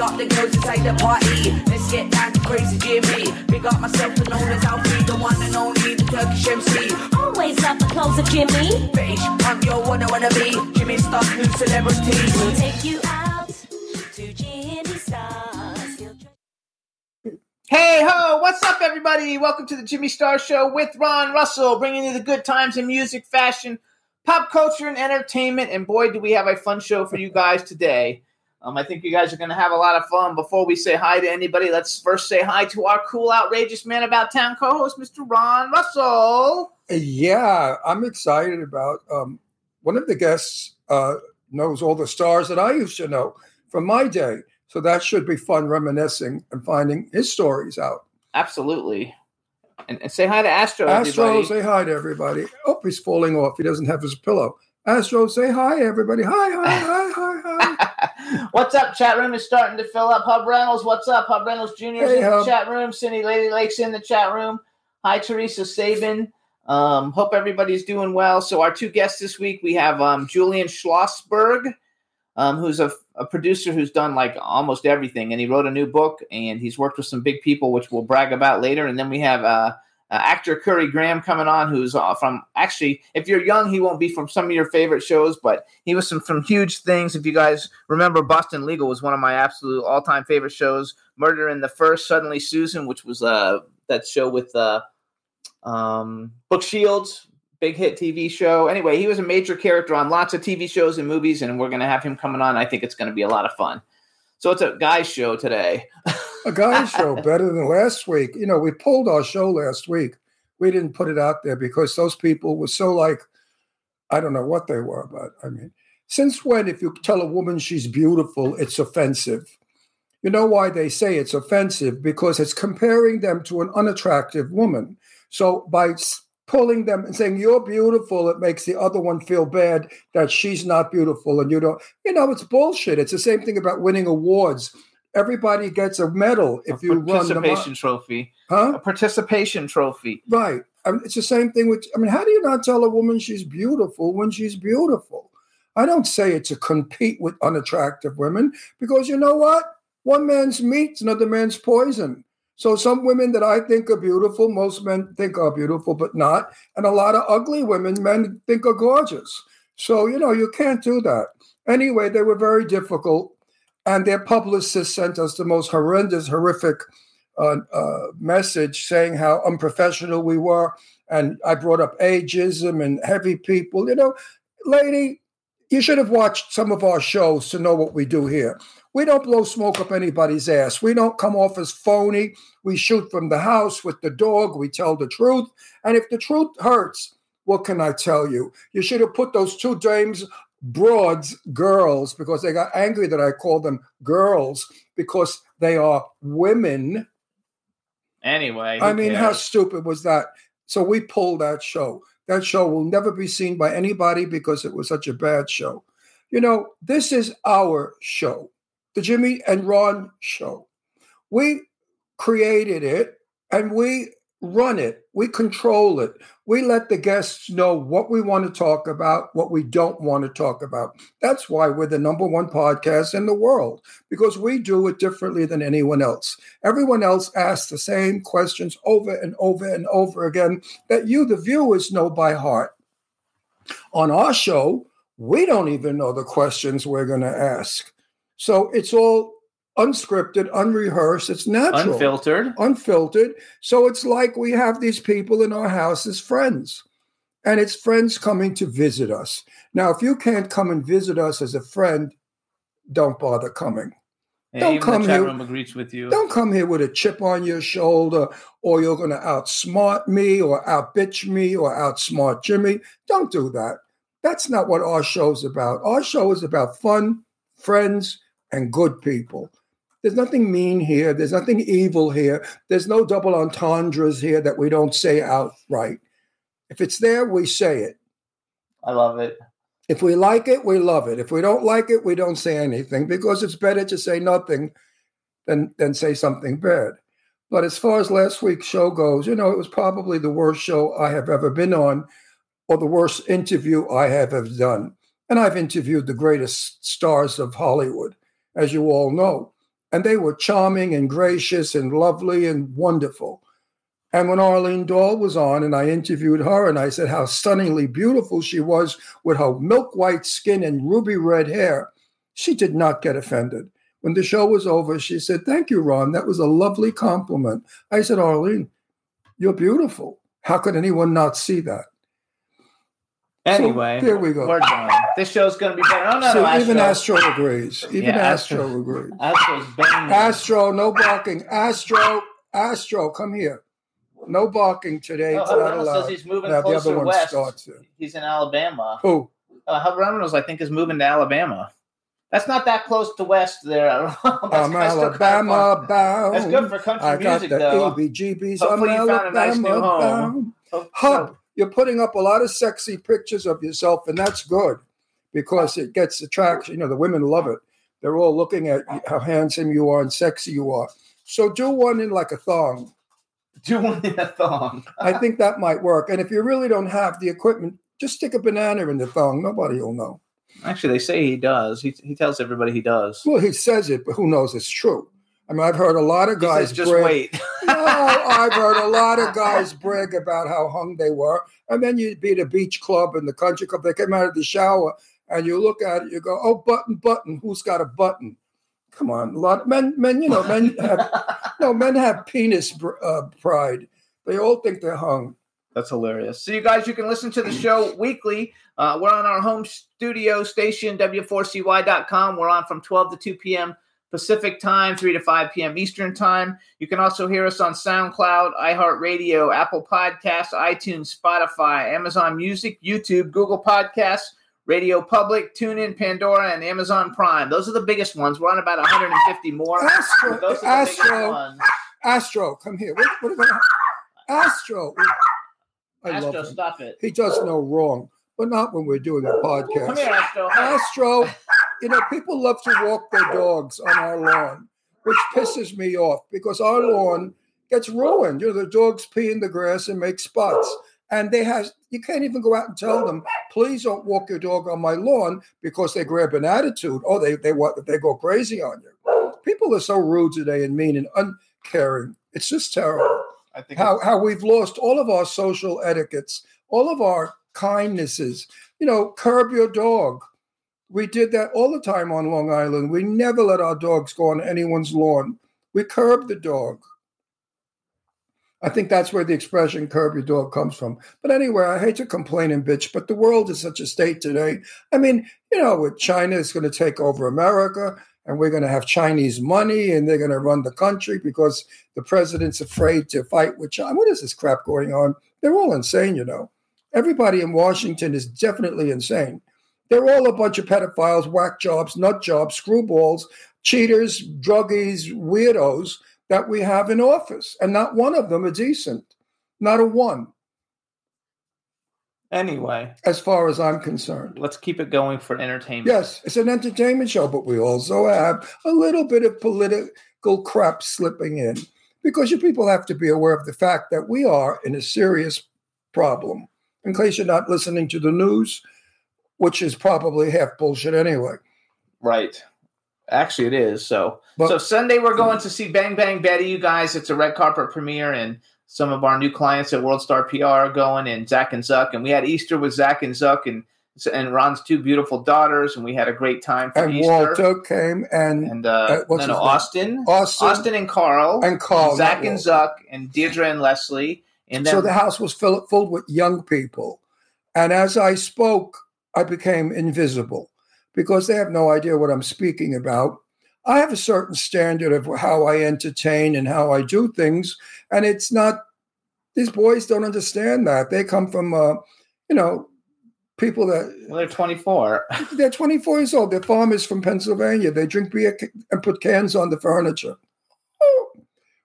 Big up the girls inside the party. Let's get down to crazy Jimmy. Big up myself and known as Alfie, the one and only, the Turkish MC. Always love the clothes of Jimmy. British punk, yo, wanna wanna be. Jimmy Star, new celebrity. We'll take you out to Jimmy Stars. Hey ho, what's up, everybody? Welcome to the Jimmy Star Show with Ron Russell, bringing you the good times in music, fashion, pop culture, and entertainment. And boy, do we have a fun show for you guys today. Um, I think you guys are going to have a lot of fun. Before we say hi to anybody, let's first say hi to our cool, outrageous man about town co-host, Mr. Ron Russell. Yeah, I'm excited about. Um, one of the guests uh, knows all the stars that I used to know from my day, so that should be fun reminiscing and finding his stories out. Absolutely. And, and say hi to Astro, Astro, everybody. say hi to everybody. Oh, he's falling off. He doesn't have his pillow. Astro, say hi, everybody. Hi, hi, hi, hi, hi. what's up? Chat room is starting to fill up. Hub Reynolds, what's up? Hub Reynolds Jr. is Hey, in the Hub. chat room. Cindy Lady Lake's in the chat room. Hi, Teresa Sabin. Um, hope everybody's doing well. So, our two guests this week we have um, Julian Schlossberg, um, who's a, a producer who's done like almost everything, and he wrote a new book and he's worked with some big people, which we'll brag about later. And then we have uh, uh, actor Currie Graham coming on, who's uh, from actually, if you're young, he won't be from some of your favorite shows, but he was some from huge things. If you guys remember, Boston Legal was one of my absolute all time favorite shows. Murder in the First, Suddenly Susan, which was uh, that show with uh, um, Brooke Shields, big hit TV show. Anyway, he was a major character on lots of TV shows and movies, and we're going to have him coming on. I think it's going to be a lot of fun. So it's a guys show today. A guy's show better than last week. You know, we pulled our show last week. We didn't put it out there because those people were so like, I don't know what they were, but I mean, since when, if you tell a woman she's beautiful, it's offensive? You know why they say it's offensive? Because it's comparing them to an unattractive woman. So by pulling them and saying you're beautiful, it makes the other one feel bad that she's not beautiful and you don't. You know, it's bullshit. It's the same thing about winning awards. Everybody gets a medal if a you participation trophy. huh? A participation trophy. Right. I mean, it's the same thing with. I mean, how do you not tell a woman she's beautiful when she's beautiful? I don't say it to compete with unattractive women because you know what? One man's meat's another man's poison. So some women that I think are beautiful, most men think are beautiful, but not. And a lot of ugly women, men think are gorgeous. So, you know, you can't do that. Anyway, they were very difficult. And their publicist sent us the most horrendous, horrific uh, uh, message saying how unprofessional we were. And I brought up ageism and heavy people. You know, lady, you should have watched some of our shows to know what we do here. We don't blow smoke up anybody's ass. We don't come off as phony. We shoot from the house with the dog. We tell the truth. And if the truth hurts, what can I tell you? You should have put those two dames, broads, girls, because they got angry that I called them girls because they are women. Anyway, I mean, how stupid was that? So we pulled that show. That show will never be seen by anybody because it was such a bad show. You know, this is our show, the Jimmy and Ron show. We created it and we run it. We control it. We let the guests know what we want to talk about, what we don't want to talk about. That's why we're the number one podcast in the world because we do it differently than anyone else. Everyone else asks the same questions over and over and over again that you, the viewers, know by heart. On our show, we don't even know the questions we're going to ask. So it's all unscripted, unrehearsed, it's natural unfiltered. unfiltered. So it's like we have these people in our house as friends. And it's friends coming to visit us. Now, if you can't come and visit us as a friend, don't bother coming. Don't come here- agrees with you. Don't come here with a chip on your shoulder or you're going to outsmart me or outbitch me or outsmart Jimmy. Don't do that. That's not what our show's about. Our show is about fun, friends, and good people. There's nothing mean here. There's nothing evil here. There's no double entendres here that we don't say outright. If it's there, we say it. I love it. If we like it, we love it. If we don't like it, we don't say anything because it's better to say nothing than than say something bad. But as far as last week's show goes, you know, it was probably the worst show I have ever been on, or the worst interview I have ever done. And I've interviewed the greatest stars of Hollywood, as you all know. And they were charming and gracious and lovely and wonderful. And when Arlene Dahl was on and I interviewed her and I said how stunningly beautiful she was with her milk white skin and ruby red hair, she did not get offended. When the show was over, she said, Thank you, Ron. That was a lovely compliment. I said, Arlene, you're beautiful. How could anyone not see that? Anyway, there we go. We're done. This show's going to be better. Oh, no, so no, even Astro. Agrees. Even Yeah, Astro, Astro. agrees. Astro's banging. Astro, no barking. Astro, Astro, come here. No barking today. Oh, It's not allowed. says he's moving Now the other one west. starts it. He's in Alabama. Who? Uh, Hub Reynolds, I think, is moving to Alabama. That's not that close to west there. I'm Alabama bound. That's good for country I got music, the though. ABGBs. I'm Hopefully you found a nice new home. bound. Oh, Hub, you're putting up a lot of sexy pictures of yourself, and that's good because it gets attraction. You know, the women love it. They're all looking at how handsome you are and sexy you are. So do one in like a thong. Do one in a thong. I think that might work. And if you really don't have the equipment, just stick a banana in the thong. Nobody will know. Actually, they say he does. He, he tells everybody he does. Well, he says it, but who knows? It's true. I mean, I've heard a lot of He guys says, just brag- wait. no, I've heard a lot of guys brag about how hung they were. And then you'd be at a beach club and the country club, they came out of the shower and you look at it, you go, oh, button, button, who's got a button? Come on, a lot men, men, you know, men have no men have penis uh, pride. They all think they're hung. That's hilarious. So, you guys, you can listen to the show weekly. Uh, we're on our home studio station, W4CY.com. We're on from 12 to 2 p.m. Pacific time, 3 to 5 p.m. Eastern time. You can also hear us on SoundCloud, iHeartRadio, Apple Podcasts, iTunes, Spotify, Amazon Music, YouTube, Google Podcasts, Radio Public, TuneIn, Pandora, and Amazon Prime. Those are the biggest ones. We're on about 150 more. Astro, those are the Astro. Astro, come here. What, what they? Astro. I love Astro, him. stop it. He does no wrong, but not when we're doing a podcast. Come here, Astro. Astro, you know, people love to walk their dogs on our lawn, which pisses me off because our lawn gets ruined. You know, the dogs pee in the grass and make spots. And they have you can't even go out and tell them, please don't walk your dog on my lawn because they grab an attitude. Oh, they they what they go crazy on you. People are so rude today and mean and uncaring. It's just terrible I think how, how we've lost all of our social etiquettes, all of our kindnesses. You know, curb your dog. We did that all the time on Long Island. We never let our dogs go on anyone's lawn. We curbed the dog. I think that's where the expression curb your dog comes from. But anyway, I hate to complain and bitch, but the world is such a state today. I mean, you know, with China is going to take over America and we're going to have Chinese money and they're going to run the country because the president's afraid to fight with China. What is this crap going on? They're all insane, you know. Everybody in Washington is definitely insane. They're all a bunch of pedophiles, whack jobs, nut jobs, screwballs, cheaters, druggies, weirdos that we have in office. And not one of them are decent. Not a one, Anyway, as far as I'm concerned. let's keep it going for entertainment. Yes, it's an entertainment show, but we also have a little bit of political crap slipping in because you people have to be aware of the fact that we are in a serious problem. In case you're not listening to the news, which is probably half bullshit anyway. Right. Actually, it is. So, But- so Sunday we're going to see Bang Bang Betty. You guys, it's a red carpet premiere, and some of our new clients at World Star PR are going, and Zach and Zuck, and we had Easter with Zach and Zuck, and and Ron's two beautiful daughters, and we had a great time for And Easter. Walter came and and uh, uh, no, no. Austin, Austin, Austin and Carl, and Carl. Zach and Zuck, and Deirdre and Leslie, and then So the house was filled, filled with young people. And as I spoke, I became invisible. Because they have no idea what I'm speaking about. I have a certain standard of how I entertain and how I do things, and it's not. These boys don't understand that. They come from, uh, you know, people that Well, they're 24. they're 24 years old. They're farmers from Pennsylvania. They drink beer and put cans on the furniture.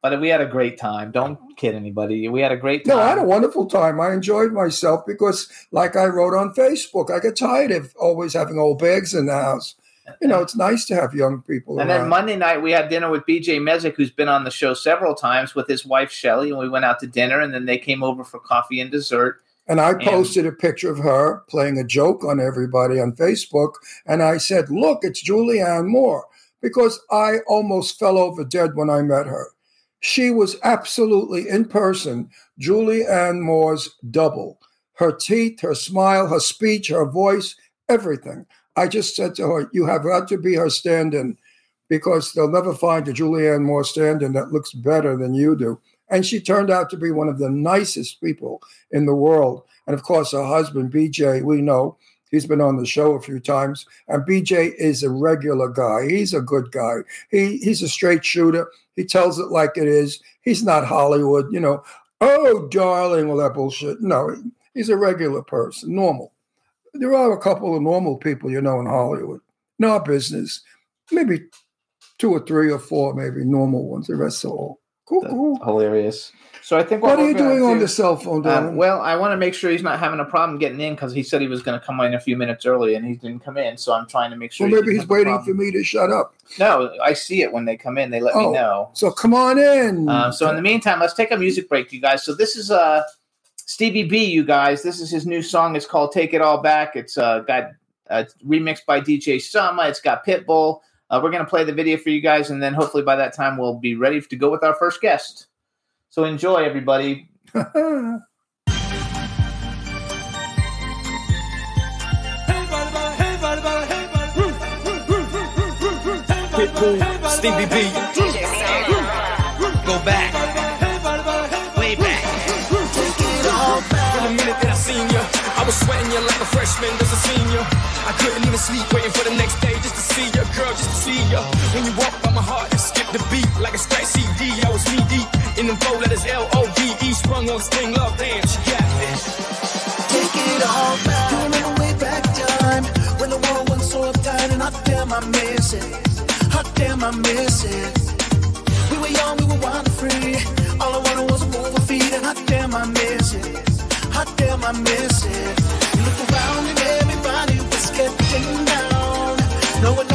Oh, But we had a great time. Don't oh. kid anybody. We had a great time. No, I had a wonderful time. I enjoyed myself because, like I wrote on Facebook, I get tired of always having old bags in the house. You know, it's nice to have young people. And then. Monday night we had dinner with BJ Mezek, who's been on the show several times with his wife Shelly, and we went out to dinner, and then they came over for coffee and dessert. And I posted a picture of her playing a joke on everybody on Facebook. And I said, Look, it's Julianne Moore, because I almost fell over dead when I met her. She was absolutely in person Julianne Moore's double. Her teeth, her smile, her speech, her voice, everything. I just said to her, You have got to be her stand in because they'll never find a Julianne Moore stand in that looks better than you do. And she turned out to be one of the nicest people in the world. And of course, her husband, BJ, we know he's been on the show a few times. And BJ is a regular guy. He's a good guy. He he's a straight shooter. He tells it like it is. He's not Hollywood, you know. Oh, darling, all that bullshit. No, he's a regular person, normal. There are a couple of normal people, you know, in Hollywood. In our business, maybe two or three or four, maybe normal ones. The rest are all cool, cool. Hilarious. So I think What what, are you doing on the cell phone, Um, well, I want to make sure he's not having a problem getting in because he said he was going to come in a few minutes early and he didn't come in. So I'm trying to make sure. Well, maybe he's waiting for me to shut up. No, I see it when they come in. They let Oh. me know. So come on in. Um, so in the meantime, let's take a music break, you guys. So this is uh Stevie B, you guys. This is his new song. It's called "Take It All Back." It's uh, got uh, remixed by DJ Sama. It's got Pitbull. Uh, we're gonna play the video for you guys, and then hopefully by that time we'll be ready to go with our first guest. So enjoy, everybody. Pitbull, Stevie B. Go back. Was sweating you like a freshman does a senior. I couldn't even sleep, waiting for the next day just to see you, girl, just to see you. When you walk by my heart, it skipped the beat like a scratch CD. I was knee deep in them four letters L O V E, sprung on sting love. Damn, she got this. Take it all back. You remember way back time when the world was so uptight and I damn I miss it. Hot damn I miss it. We were young, we were wild and free. All I wanted was a move with feet and I damn I miss it. Damn I miss it. You look around and everybody was getting down. No one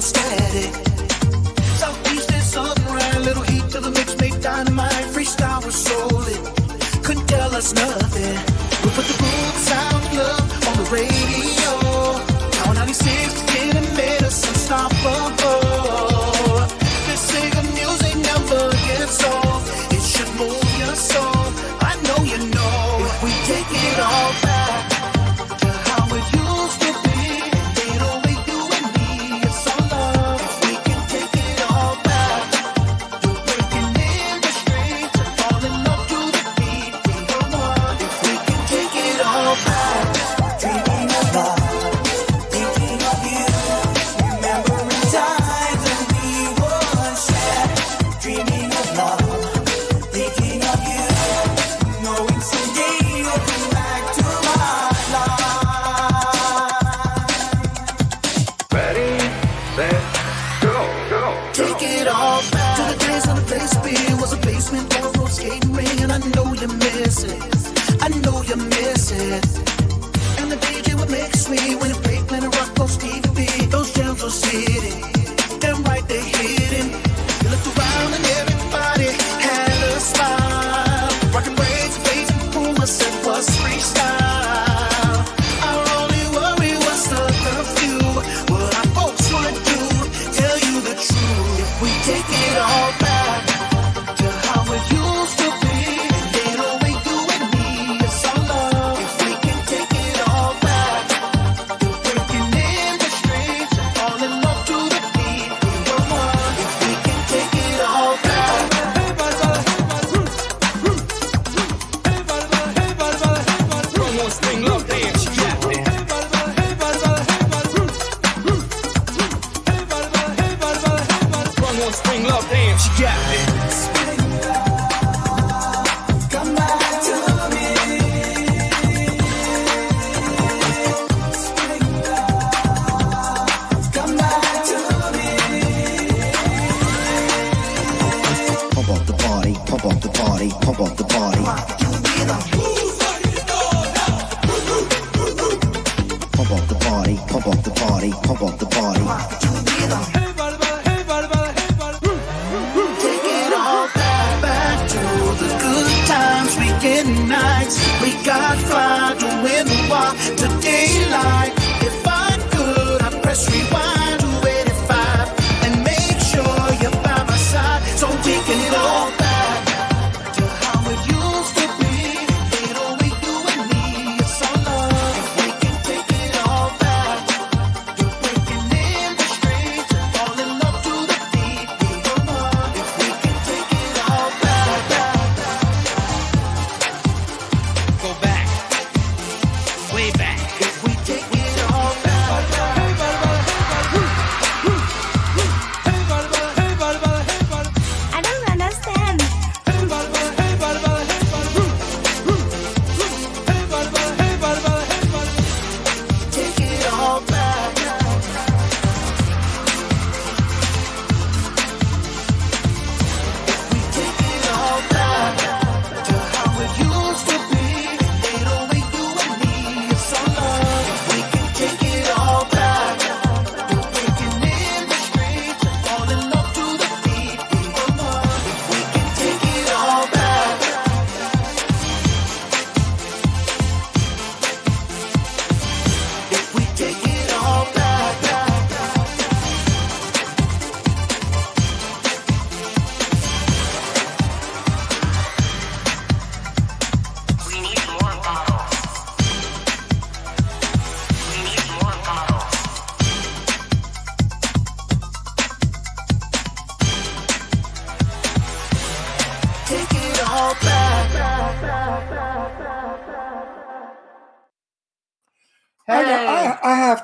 Good static. Little heat to the mix, dynamite. Freestyle was. Couldn't tell us nothing. We put the love on the radio. Power 96 didn't made us unstoppable.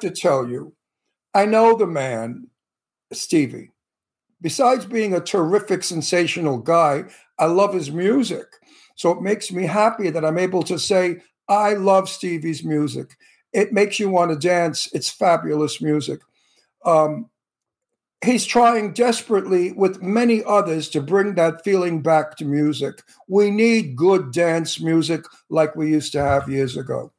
To tell you, I know the man, Stevie. Besides being a terrific, sensational guy, I love his music. So it makes me happy that I'm able to say, I love Stevie's music. It makes you want to dance. It's fabulous music. Um, he's trying desperately with many others to bring that feeling back to music. We need good dance music like we used to have years ago.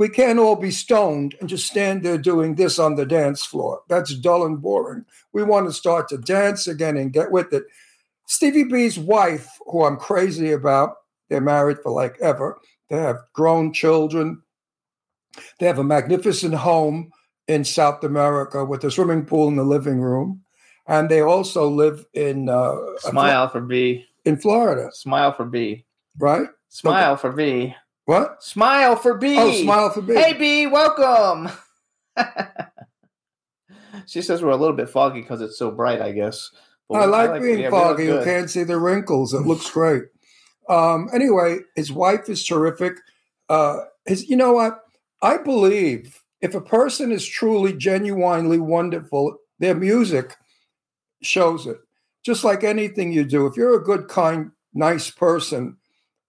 We can't all be stoned and just stand there doing this on the dance floor. That's dull and boring. We want to start to dance again and get with it. Stevie B's wife, who I'm crazy about, they're married for like ever. They have grown children. They have a magnificent home in South America with a swimming pool in the living room. And they also live in uh, Smile for B. in Florida, Smile for B. right? Smile for B. What? Smile for B. Oh, smile for B. Hey B, welcome. she says we're a little bit foggy because it's so bright. I guess. I we- like, being yeah, foggy. You can't see the wrinkles. It looks great. Um, anyway, his wife is terrific. Uh, his, you know what? I believe if a person is truly, genuinely wonderful, their music shows it. Just like anything you do, if you're a good, kind, nice person,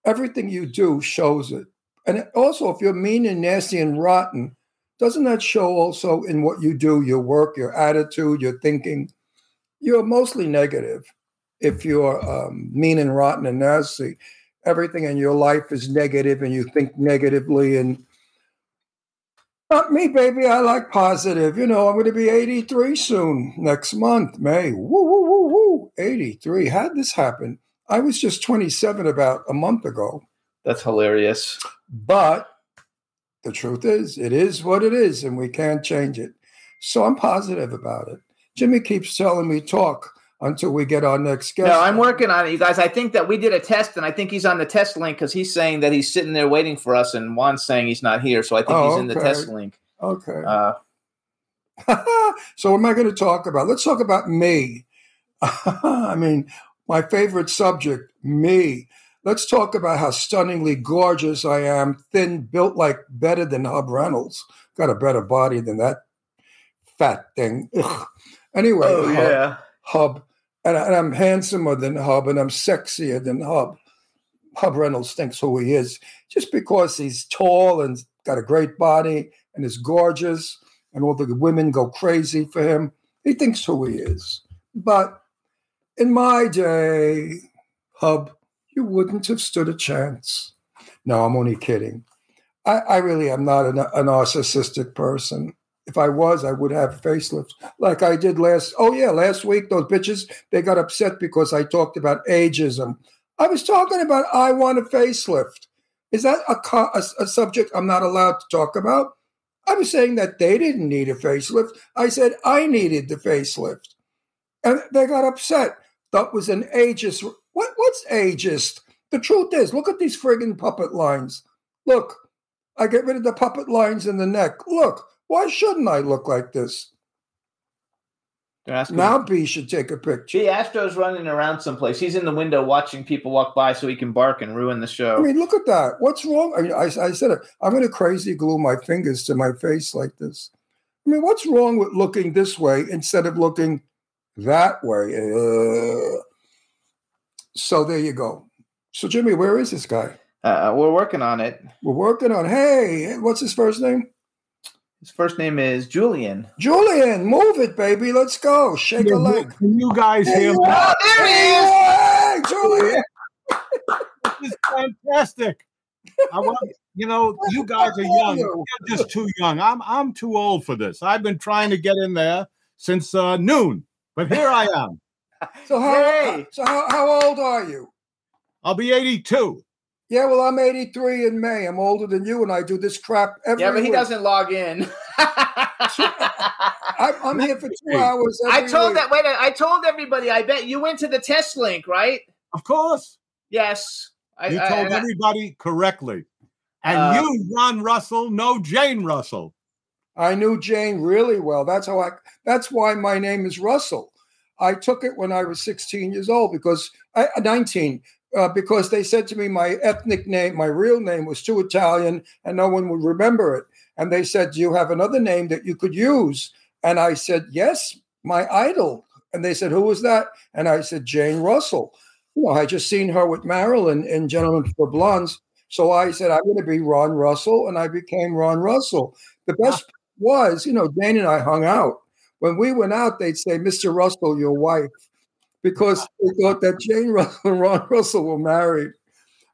everything you do shows it. And also, if you're mean and nasty and rotten, doesn't that show also in what you do, your work, your attitude, your thinking? You're mostly negative if you're um, mean and rotten and nasty. Everything in your life is negative and you think negatively. And Not me, baby. I like positive. You know, I'm going to be 83 soon, next month, May. Woo, woo, woo, woo. 83. How'd this happen? I was just 27 about a month ago. That's hilarious. But the truth is, it is what it is, and we can't change it. So I'm positive about it. Jimmy keeps telling me talk until we get our next guest. No, I'm working on it, you guys. I think that we did a test, and I think he's on the test link because he's saying that he's sitting there waiting for us, and Juan's saying he's not here. So I think Oh, he's in the test link. Okay. Uh, so what am I going to talk about? Let's talk about me. I mean, my favorite subject, me. Let's talk about how stunningly gorgeous I am, thin, built like better than Hub Reynolds. Got a better body than that fat thing. Ugh. Anyway, oh Hub- yeah. Hub, and, I- and I'm handsomer than Hub, and I'm sexier than Hub. Hub Reynolds thinks who he is just because he's tall and got a great body and is gorgeous, and all the women go crazy for him. He thinks who he is. But in my day, Hub, you wouldn't have stood a chance. No, I'm only kidding. I, I really am not a, a narcissistic person. If I was, I would have facelifts like I did last. Oh yeah, last week those bitches they got upset because I talked about ageism. I was talking about I want a facelift. Is that a, a, a subject I'm not allowed to talk about? I was saying that they didn't need a facelift. I said I needed the facelift, and they got upset. That was an ageist. What what's ageist? The truth is, look at these friggin' puppet lines. Look, I get rid of the puppet lines in the neck. Look, why shouldn't I look like this? They're Now B should take a picture. Gee, Astro's running around someplace. He's in the window watching people walk by so he can bark and ruin the show. I mean, look at that. What's wrong? I mean, I, I said it. I'm going to crazy glue my fingers to my face like this. I mean, what's wrong with looking this way instead of looking that way? Ugh. So there you go. So Jimmy, where is this guy? Uh, we're working on it. We're working on. Hey, what's his first name? His first name is Julian. Julian. Move it, baby. Let's go. Shake a leg. Can you guys There hear you me? are. there he is. Hey, Julian. This is fantastic. I want, you know, you guys are young. You're just too young. I'm I'm too old for this. I've been trying to get in there since uh, noon, but here I am. So how? Hey. So how, how old are you? I'll be 82. Yeah, well, I'm 83 in May. I'm older than you, and I do this crap every Yeah, but he week. doesn't log in. I, I'm here for two hours. I told week. that. Wait, I told everybody. I bet you went to the test link, right? Of course. Yes. I, You I- told I- everybody correctly. And Uh, you, Ron Russell, know Jane Russell. I knew Jane really well. That's how I. That's why my name is Russell. I took it when I was 16 years old because I 19 uh, because they said to me my ethnic name, my real name was too Italian, and no one would remember it. And they said, "Do you have another name that you could use?" And I said, "Yes, my idol." And they said, "Who was that?" And I said, "Jane Russell." You know, I just seen her with Marilyn in Gentlemen for Blondes. So I said, I'm going to be Ron Russell, and I became Ron Russell. The best ah. was, you know, Jane and I hung out. When we went out, they'd say, Mr. Russell, your wife, because they thought that Jane Russell and Ron Russell were married.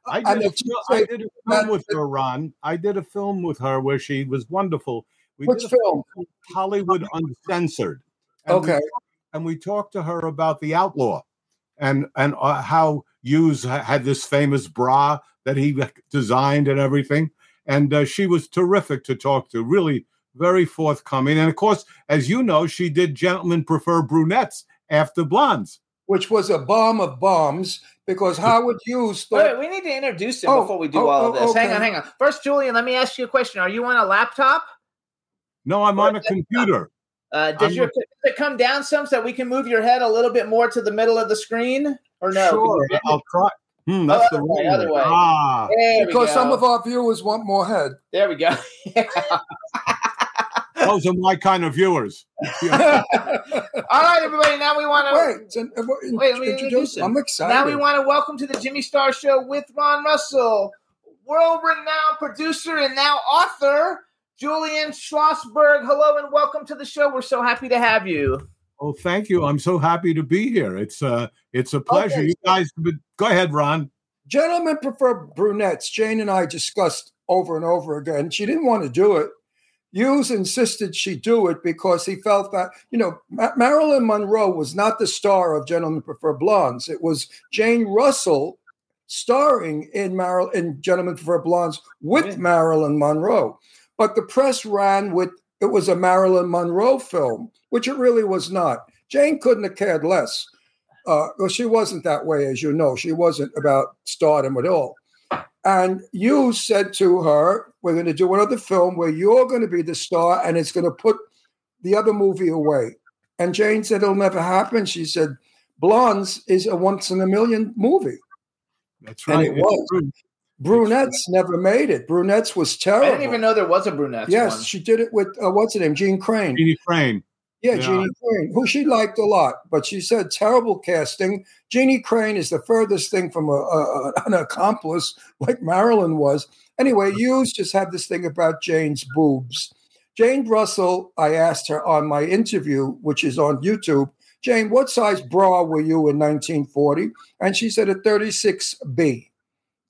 I did, a, if you I did a film with her, Ron. I did a film with her where she was wonderful. We Which film? called Hollywood Uncensored. And we Okay. and we talked to her about the outlaw and and uh, how Hughes had this famous bra that he designed and everything and uh, she was terrific to talk to really very forthcoming and of course as you know she did gentlemen prefer brunettes after blondes Which was a bomb of bombs because Howard Hughes Wait, thought, wait, we need to introduce him Oh, before we do oh, all of oh, this. Hang on, hang on. First, Julian, let me ask you a question. Are you on a laptop? no i'm on a computer Uh, does I'm your look- does it come down some so that we can move your head a little bit more to the middle of the screen, or no? sure i'll try hmm, that's Oh, the other way, other way. ah There we because go. some of our viewers want more head. there we go. those are my kind of viewers all right, everybody. Now we want to Wait, so, uh, what- Wait, let me introduce him. I'm excited. Now we want to welcome to the Jimmy Star Show with Ron Russell, world-renowned producer and now author Julian Schlossberg. Hello and welcome to the show. We're so happy to have you. Oh, thank you. I'm so happy to be here. It's uh it's a pleasure. Okay. You guys have been- go ahead, Ron. Gentlemen prefer brunettes. Jane and I discussed over and over again. She didn't want to do it Hughes insisted she do it because he felt that, you know, Ma- Marilyn Monroe was not the star of Gentlemen Prefer Blondes. It was Jane Russell starring in Maril- in Gentlemen Prefer Blondes with Marilyn Monroe. But the press ran with it was a Marilyn Monroe film, which it really was not. Jane couldn't have cared less. Uh, well, she wasn't that way, as you know. She wasn't about stardom at all. And you said to her, We're going to do another film where you're going to be the star and it's going to put the other movie away. And Jane said, It'll never happen. She said, Blondes is a once in a million movie. That's right. And it It's was. true. Brunettes never made it. Brunettes was terrible. I didn't even know there was a brunette. yes, one. she did it with, uh, what's her name? Jeanne Crain. Jeannie Crain. Yeah, Yeah. Jeannie Crain, who she liked a lot, but she said terrible casting. Jeannie Crain is the furthest thing from a, a, an accomplice like Marilyn was. Anyway, mm. Hughes just had this thing about Jane's boobs. Jane Russell, I asked her on my interview, which is on YouTube, Jane, what size bra were you in 1940? And she said a 36B.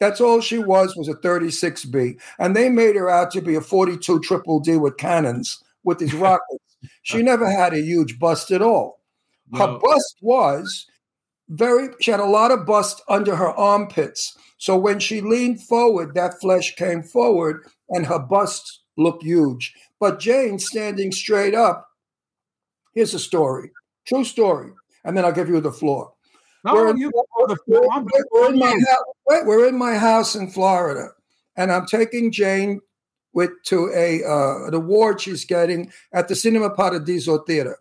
That's all she was, was a 36B. And they made her out to be a 42 triple D with cannons, with these rockets. She never had a huge bust at all. Her No. bust was very, she had a lot of bust under her armpits. So when she leaned forward, that flesh came forward and her bust looked huge. But Jane standing straight up, here's a story, true story. And then I'll give you the floor. No, We're in- you the we're, floor. We're- we're in my house, we're in my house in Florida, and I'm taking Jane with to a uh, an award she's getting at the Cinema Paradiso Theater.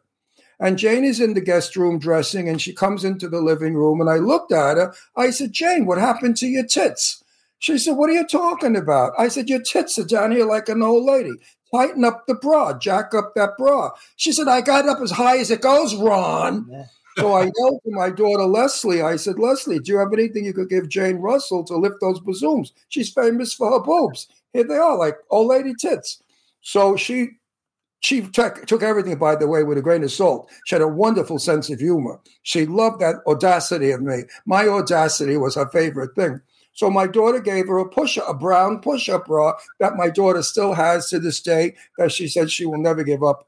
And Jane is in the guest room dressing, and she comes into the living room. And I looked at her. I said, Jane, what happened to your tits? She said, What are you talking about? I said, Your tits are down here like an old lady. Tighten up the bra, jack up that bra. She said, I got up as high as it goes, Ron. So I yelled to my daughter Leslie. I said, Leslie, do you have anything you could give Jane Russell to lift those bazooms? She's famous for her boobs. Here they are, like old lady tits. So she she took, took everything, by the way, with a grain of salt. She had a wonderful sense of humor. She loved that audacity of me. My audacity was her favorite thing. So my daughter gave her a push a brown push-up bra that my daughter still has to this day that she said she will never give up.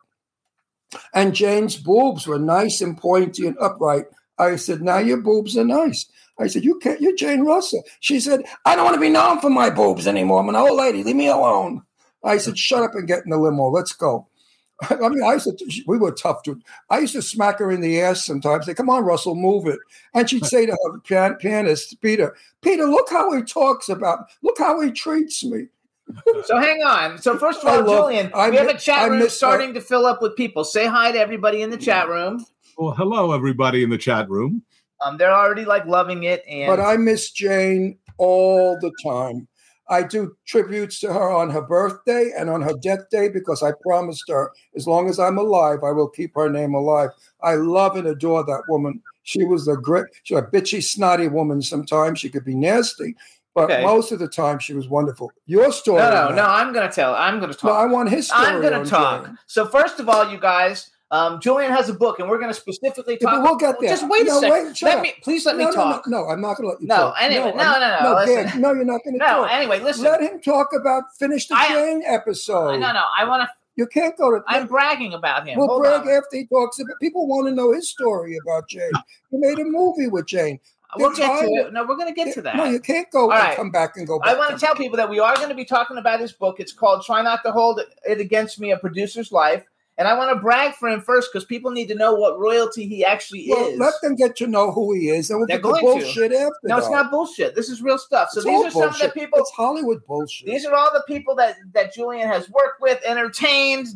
And Jane's boobs were nice and pointy and upright. I said, now your boobs are nice. I said, you can't, you're Jane Russell. She said, I don't want to be known for my boobs anymore. I'm an old lady. Leave me alone. I said, shut up and get in the limo. Let's go. I mean, I used to, we were tough to, I used to smack her in the ass sometimes, say, come on, Russell, move it. And she'd say to her pian- pianist, Peter, Peter, look how he talks about, look how he treats me. So hang on. So first of all, love- Julian, I we have a chat room miss- starting to fill up with people. Say hi to everybody in the chat room. Well, hello, everybody in the chat room. Um, they're already like loving it, and But I miss Jane all the time. I do tributes to her on her birthday and on her death day because I promised her, as long as I'm alive, I will keep her name alive. I love and adore that woman. She was a great, she was a bitchy, snotty woman. Sometimes she could be nasty, but Okay. most of the time she was wonderful. Your story. no, no, no. I'm gonna tell. I'm gonna No, talk. I want his story. I'm gonna talk. Jane. So first of all, you guys, um, Julian has a book, and we're gonna specifically Yeah, talk. but we'll get there. Just wait No, a second. wait, let up. me please let no, me no, talk. No, no, I'm not going to let you No, talk. anyway, no, I'm- no, no, no. Dan, no, you're not going to talk. No, talk. anyway, listen. Let him talk about finish the Jane episode. no, no. I want to. You can't go to. I'm bragging about him. We'll Hold brag on. after he talks about. People want to know his story about Jane. He made a movie with Jane. We'll get to it. No, we're gonna get to that. No, you can't go All and come back and go back. I want to tell people that we are going to be talking about his book. It's called Try Not to Hold It Against Me, A Producer's Life. And I want to brag for him first because people need to know what royalty he actually Well, is. let them get to know who he is, and we'll They're get the going to. after. no, it's not bullshit. This is real stuff. So It's these are some of the people. It's Hollywood bullshit. These are all the people that that Julian has worked with, entertained,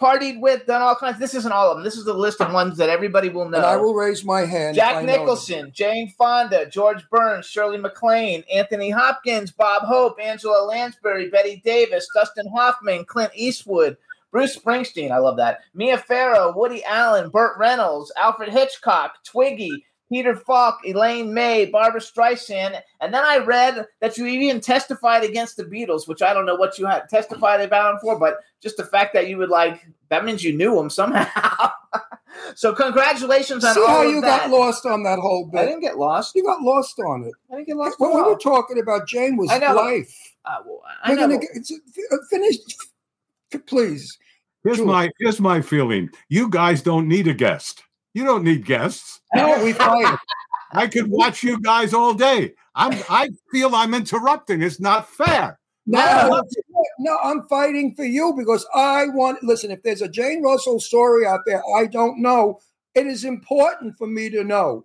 partied with, done all kinds. This isn't all of them. This is the list of ones that everybody will know. and I will raise my hand. Jack. Nicholson, Jane Fonda, George Burns, Shirley MacLaine, Anthony Hopkins, Bob Hope, Angela Lansbury, Bette Davis, Dustin Hoffman, Clint Eastwood, Bruce Springsteen, I love that, Mia Farrow, Woody Allen, Burt Reynolds, Alfred Hitchcock, Twiggy, Peter Falk, Elaine May, Barbra Streisand, and then I read that you even testified against the Beatles, which I don't know what you had testified about them for, but just the fact that you would like that means you knew them somehow. so congratulations on See all how you that. got lost on that whole bit. I didn't get lost. You got lost on it. I didn't get lost. When at we all. were talking about Jane was I know. life. Uh, well, I We're know. gonna get it's, uh, finish. Please. Here's Julie. my here's my feeling. You guys don't need a guest. You don't need guests. No, we fight. I could watch you guys all day. I'm I feel I'm interrupting. It's not fair. No, no, I'm fighting for you because I want. Listen, if there's a Jane Russell story out there I don't know, it is important for me to know.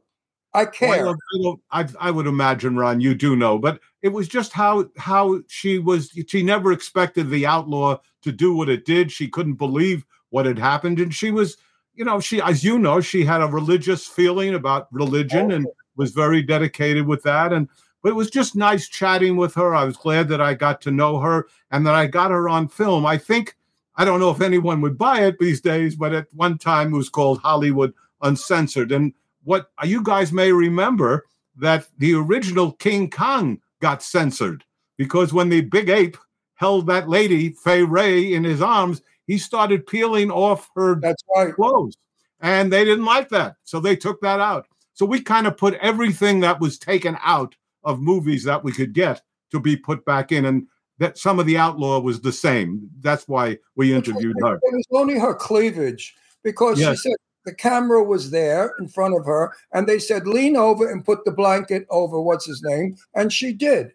I care. Well, I, I would imagine, Ron, you do know, but it was just how how she was. She never expected the outlaw to do what it did. She couldn't believe what had happened, and she was, you know, she, as you know, she had a religious feeling about religion and was very dedicated with that. And but it was just nice chatting with her. I was glad that I got to know her and that I got her on film. I think I don't know if anyone would buy it these days, but at one time it was called Hollywood Uncensored. And what you guys may remember that the original King Kong got censored because when the big ape held that lady, Fay Wray, in his arms, he started peeling off her That's right. clothes. And they didn't like that. So they took that out. So we kind of put everything that was taken out of movies that we could get to be put back in. And that some of the outlaw was the same. That's why we interviewed her. It was only her cleavage because Yes. she said the camera was there in front of her, and they said lean over and put the blanket over what's his name, and she did,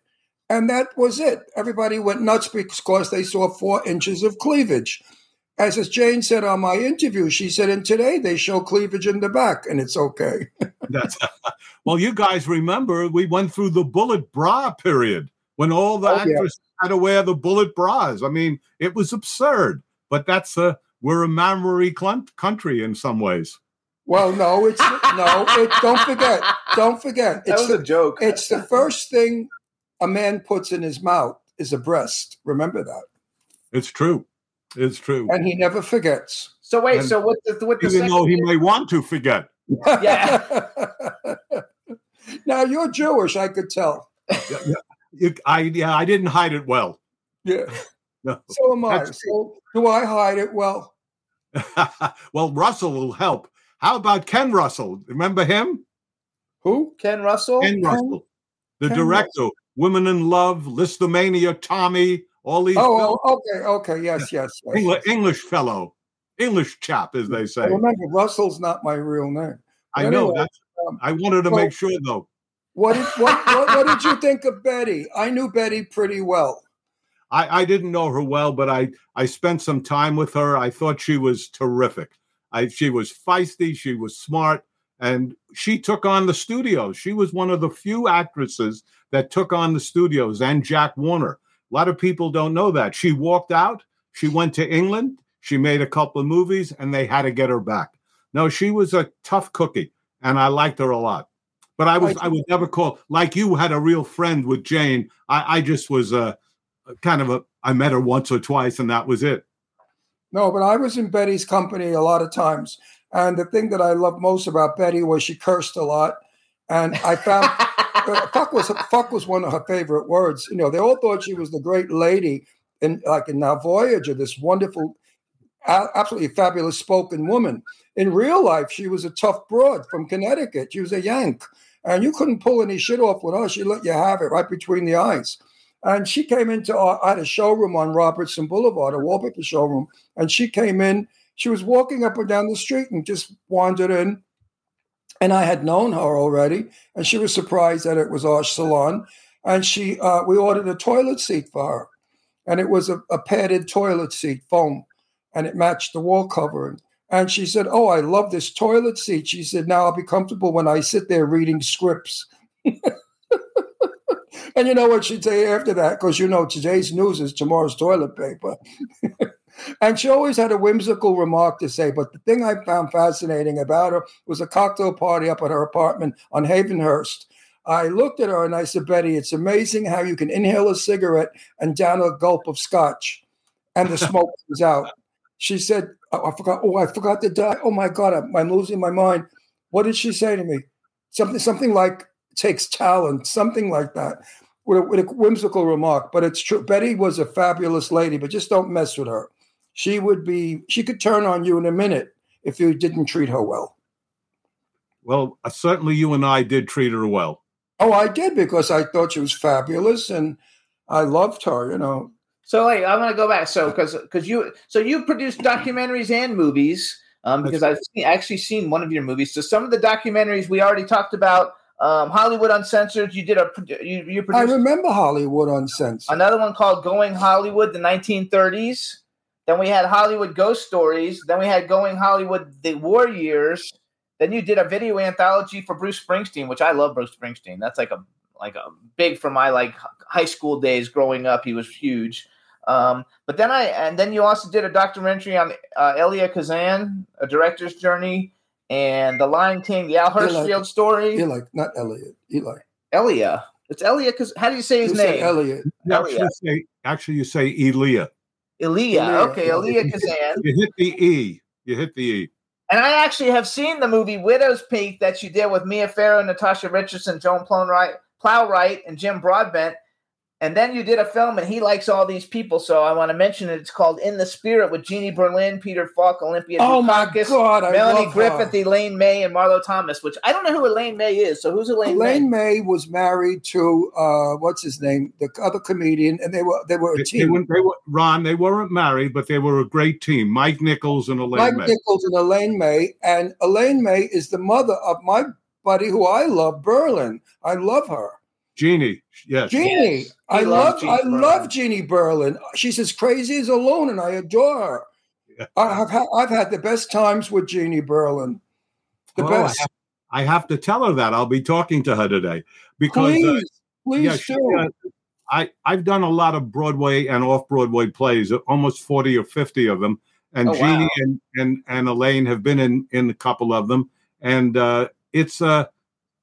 and that was it. Everybody went nuts because they saw four inches of cleavage. As as Jane said on my interview, she said, and today they show cleavage in the back, and it's okay. That's well, you guys remember we went through the bullet bra period when all the Oh, yeah. actors had to wear the bullet bras. I mean, it was absurd. But that's a we're a memory clun- country in some ways. Well, no, it's no. It, don't forget. Don't forget. That It's was the, a joke. it's the first thing a man puts in his mouth is a breast. Remember that. It's true. It's true. And he never forgets. So wait, And so what the what the Even second though he may want to forget. Yeah. now you're Jewish, I could tell. You- I yeah, I didn't hide it well. Yeah. No. So am I. That's- So do I hide it well? well, Russell will help. How about Ken Russell? Remember him? Who? Ken Russell? Ken Russell, the Ken director, Women in Love, Lisztomania, Tommy, all these Oh, oh, okay, okay, yes, yes. yes. Engli- English fellow, English chap, as they I say. remember Russell's not my real name. I know. Anyway, That's, um, I wanted to well- make sure, though. What did what, what, what did you think of Betty? I knew Betty pretty well. I, I didn't know her well, but I, I spent some time with her. I thought she was terrific. I, she was feisty, she was smart, and she took on the studio. She was one of the few actresses that took on the studios and Jack Warner. A lot of people don't know that. She walked out, she went to England, she made a couple of movies, and they had to get her back. No, she was a tough cookie, and I liked her a lot. But I was I- I would never call like you had a real friend with Jane. I, I just was a kind of a I met her once or twice and that was it. No, but I was in Betty's company a lot of times. And the thing that I loved most about Betty was she cursed a lot. And I found uh, fuck was fuck was one of her favorite words. You know, they all thought she was the great lady in like in now Voyager, this wonderful, absolutely fabulous spoken woman. In real life, she was a tough broad from Connecticut. She was a Yank, and you couldn't pull any shit off with her. She let you have it right between the eyes. And she came into our, I had a showroom on Robertson Boulevard, a wallpaper showroom, and she came in. She was walking up and down the street and just wandered in. And I had known her already, and she was surprised that it was our salon. And she, uh, we ordered a toilet seat for her, and it was a, a padded toilet seat, foam, and it matched the wall covering. And she said, "Oh, I love this toilet seat." She said, "Now I'll be comfortable when I sit there reading scripts." and you know what she'd say after that? Because you know today's news is tomorrow's toilet paper. and she always had a whimsical remark to say. But the thing I found fascinating about her was a cocktail party up at her apartment on Havenhurst. I looked at her and I said, Betty, it's amazing how you can inhale a cigarette and down a gulp of scotch and the smoke comes out. She said, oh, I forgot. Oh, I forgot to die. Oh my God, I'm, I'm losing my mind. What did she say to me? Something, something like takes talent, something like that, with a, with a whimsical remark. But it's true. Betty was a fabulous lady, but just don't mess with her. She would be. She could turn on you in a minute if you didn't treat her well. Well, uh, certainly you and I did treat her well. Oh, I did because I thought she was fabulous and I loved her. You know. So wait, I'm gonna go back. So because because you so you produced documentaries and movies. Um, because I've seen, actually seen one of your movies. So some of the documentaries we already talked about. Um, Hollywood Uncensored. You did a produ- you you I remember Hollywood Uncensored. another one called Going Hollywood, the 1930s. Then we had Hollywood Ghost Stories. Then we had Going Hollywood, the War Years. Then you did a video anthology for Bruce Springsteen, which I love Bruce Springsteen. That's like a like a big for my like high school days growing up. He was huge. Um, but then I and then you also did a documentary on uh, Elia Kazan, a director's journey, and The Line King, the Al Eli- Hirschfeld story. Eli, not Elliot. Eli. Elia, it's Elia. Cause how do you say his You say name? Elliot. You actually say, actually, you say Elia. Elia. Elia, Okay. Elia Kazan. You hit the E. You hit the E. And I actually have seen the movie Widow's Peak that you did with Mia Farrow, Natasha Richardson, Joan Plowright, Plowright, and Jim Broadbent. And then you did a film, and he likes all these people, so I want to mention it. It's called In the Spirit with Jeannie Berlin, Peter Falk, Olympia Oh my Dukakis, God, Melanie love her. Griffith, Elaine May, and Marlo Thomas. Which I don't know who Elaine May is. So who's Elaine, Elaine May? May was married to uh, what's his name, the other comedian, and they were they were a They, they team. weren't- they were, Ron, they weren't married, but they were a great team. Mike Nichols and Elaine Mike May. Nichols and Elaine May, and Elaine May is the mother of my buddy who I love, Berlin. I love her. Jeannie, yes. Jeannie. Yes, I he love loves I Berlin. love Jeannie Berlin. She's as crazy as a loon, and I adore her. Yeah. I have had, I've had the best times with Jeannie Berlin. The Oh, I best. have, I have to tell her that. I'll be talking to her today because uh, Please, please yeah, she, do. uh, I I've done a lot of Broadway and off Broadway plays, almost forty or fifty of them, and Oh, Jeannie wow. and, and and Elaine have been in in a couple of them, and uh, it's uh,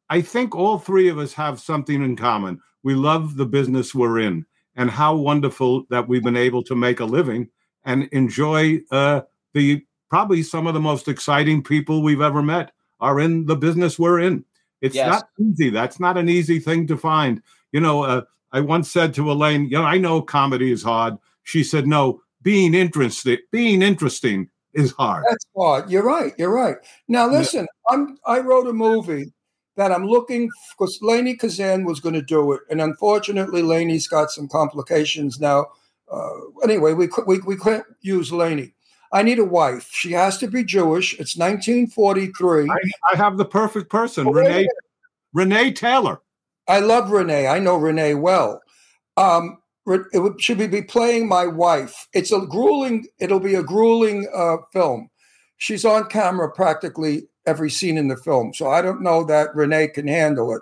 I think all three of us have something in common. We love the business we're in, and how wonderful that we've been able to make a living and enjoy uh, the probably some of the most exciting people we've ever met are in the business we're in. It's Yes. not easy. That's not an easy thing to find. You know, uh, I once said to Elaine, "You know, I know comedy is hard." She said, "No, being interested, being interesting is hard." That's hard. You're right. You're right. Now listen, I'm I wrote a movie that I'm looking because Lainie Kazan was going to do it, and unfortunately, Lainie's got some complications now. Uh, anyway, we we we couldn't use Lainie. I need a wife. She has to be Jewish. It's 1943. I, I have the perfect person, Oh, Renee Renee Taylor. I love Renee. I know Renee well. Um, it would, should be playing my wife? It's a grueling. It'll be a grueling uh, film. She's on camera practically every scene in the film, so I don't know that Renee can handle it.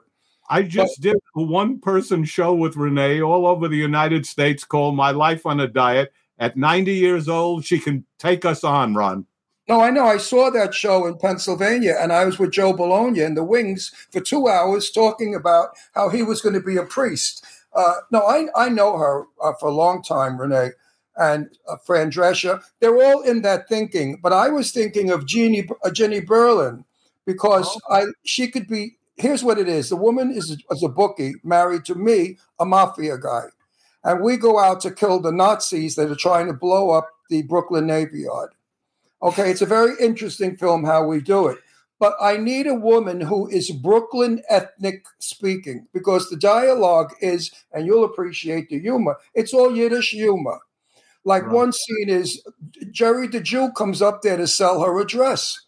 I just did a one person show with Renee all over the United States called My Life on a Diet. At 90 years old, she can take us on, Ron. No, I know. I saw that show in Pennsylvania, and I was with Joe Bologna in the wings for two hours talking about how he was going to be a priest. Uh, no, I, I know her uh, for a long time, Renee and uh, Fran Drescher. They're all in that thinking, but I was thinking of Jeannie, uh, Jenny Berlin because I she could be. Here's what it is: the woman is, is a bookie married to me, a mafia guy, and we go out to kill the Nazis that are trying to blow up the Brooklyn Navy Yard. Okay, it's a very interesting film how we do it. But I need a woman who is Brooklyn ethnic speaking because the dialogue is, and you'll appreciate the humor, it's all Yiddish humor. Like Right. one scene is Jerry the Jew comes up there to sell her a dress.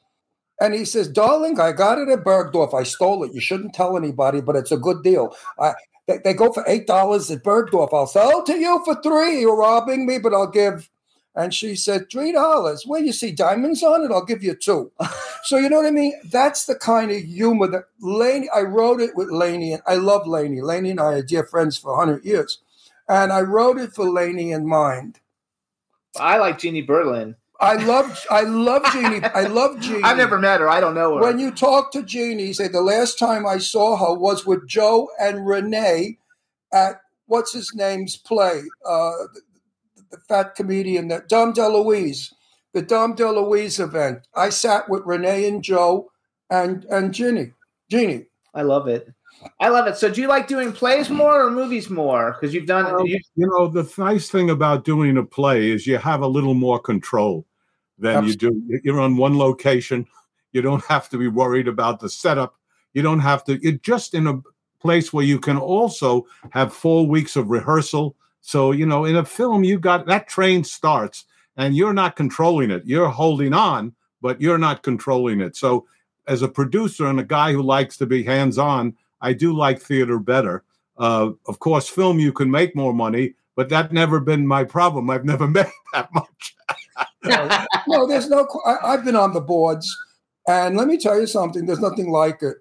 And he says, Darling, I got it at Bergdorf. I stole it. You shouldn't tell anybody, but it's a good deal. I, they, they go for $8 at Bergdorf. I'll sell it to you for three. You're robbing me, but I'll give and she said, three dollars. Well, you see diamonds on it, I'll give you two. so you know what I mean? That's the kind of humor that Lainie, I wrote it with Lainie, and I love Lainie. Lainie and I are dear friends for 100 years. And I wrote it for Lainie in mind. I like Jeannie Berlin. I love I love Jeannie. I love Jeannie. I've never met her. I don't know her. When you talk to Jeannie, say the last time I saw her was with Joe and Renee at what's his name's play, uh, the, the fat comedian that Dom DeLuise, the Dom DeLuise event. I sat with Renee and Joe and and Jeannie. Jeannie. I love it. I love it. So, do you like doing plays more or movies more? Because you've done. Well, you, you know, the nice thing about doing a play is you have a little more control than you do. You're on one location. You don't have to be worried about the setup. You don't have to. You're just in a place where you can also have four weeks of rehearsal, So, you know, in a film, you got that train starts and you're not controlling it. You're holding on, but you're not controlling it. So, as a producer and a guy who likes to be hands on, I do like theater better. Uh, of course, film, you can make more money, but that never been my problem. I've never made that much. no, there's no. I, I've been on the boards, and let me tell you something. There's nothing like it.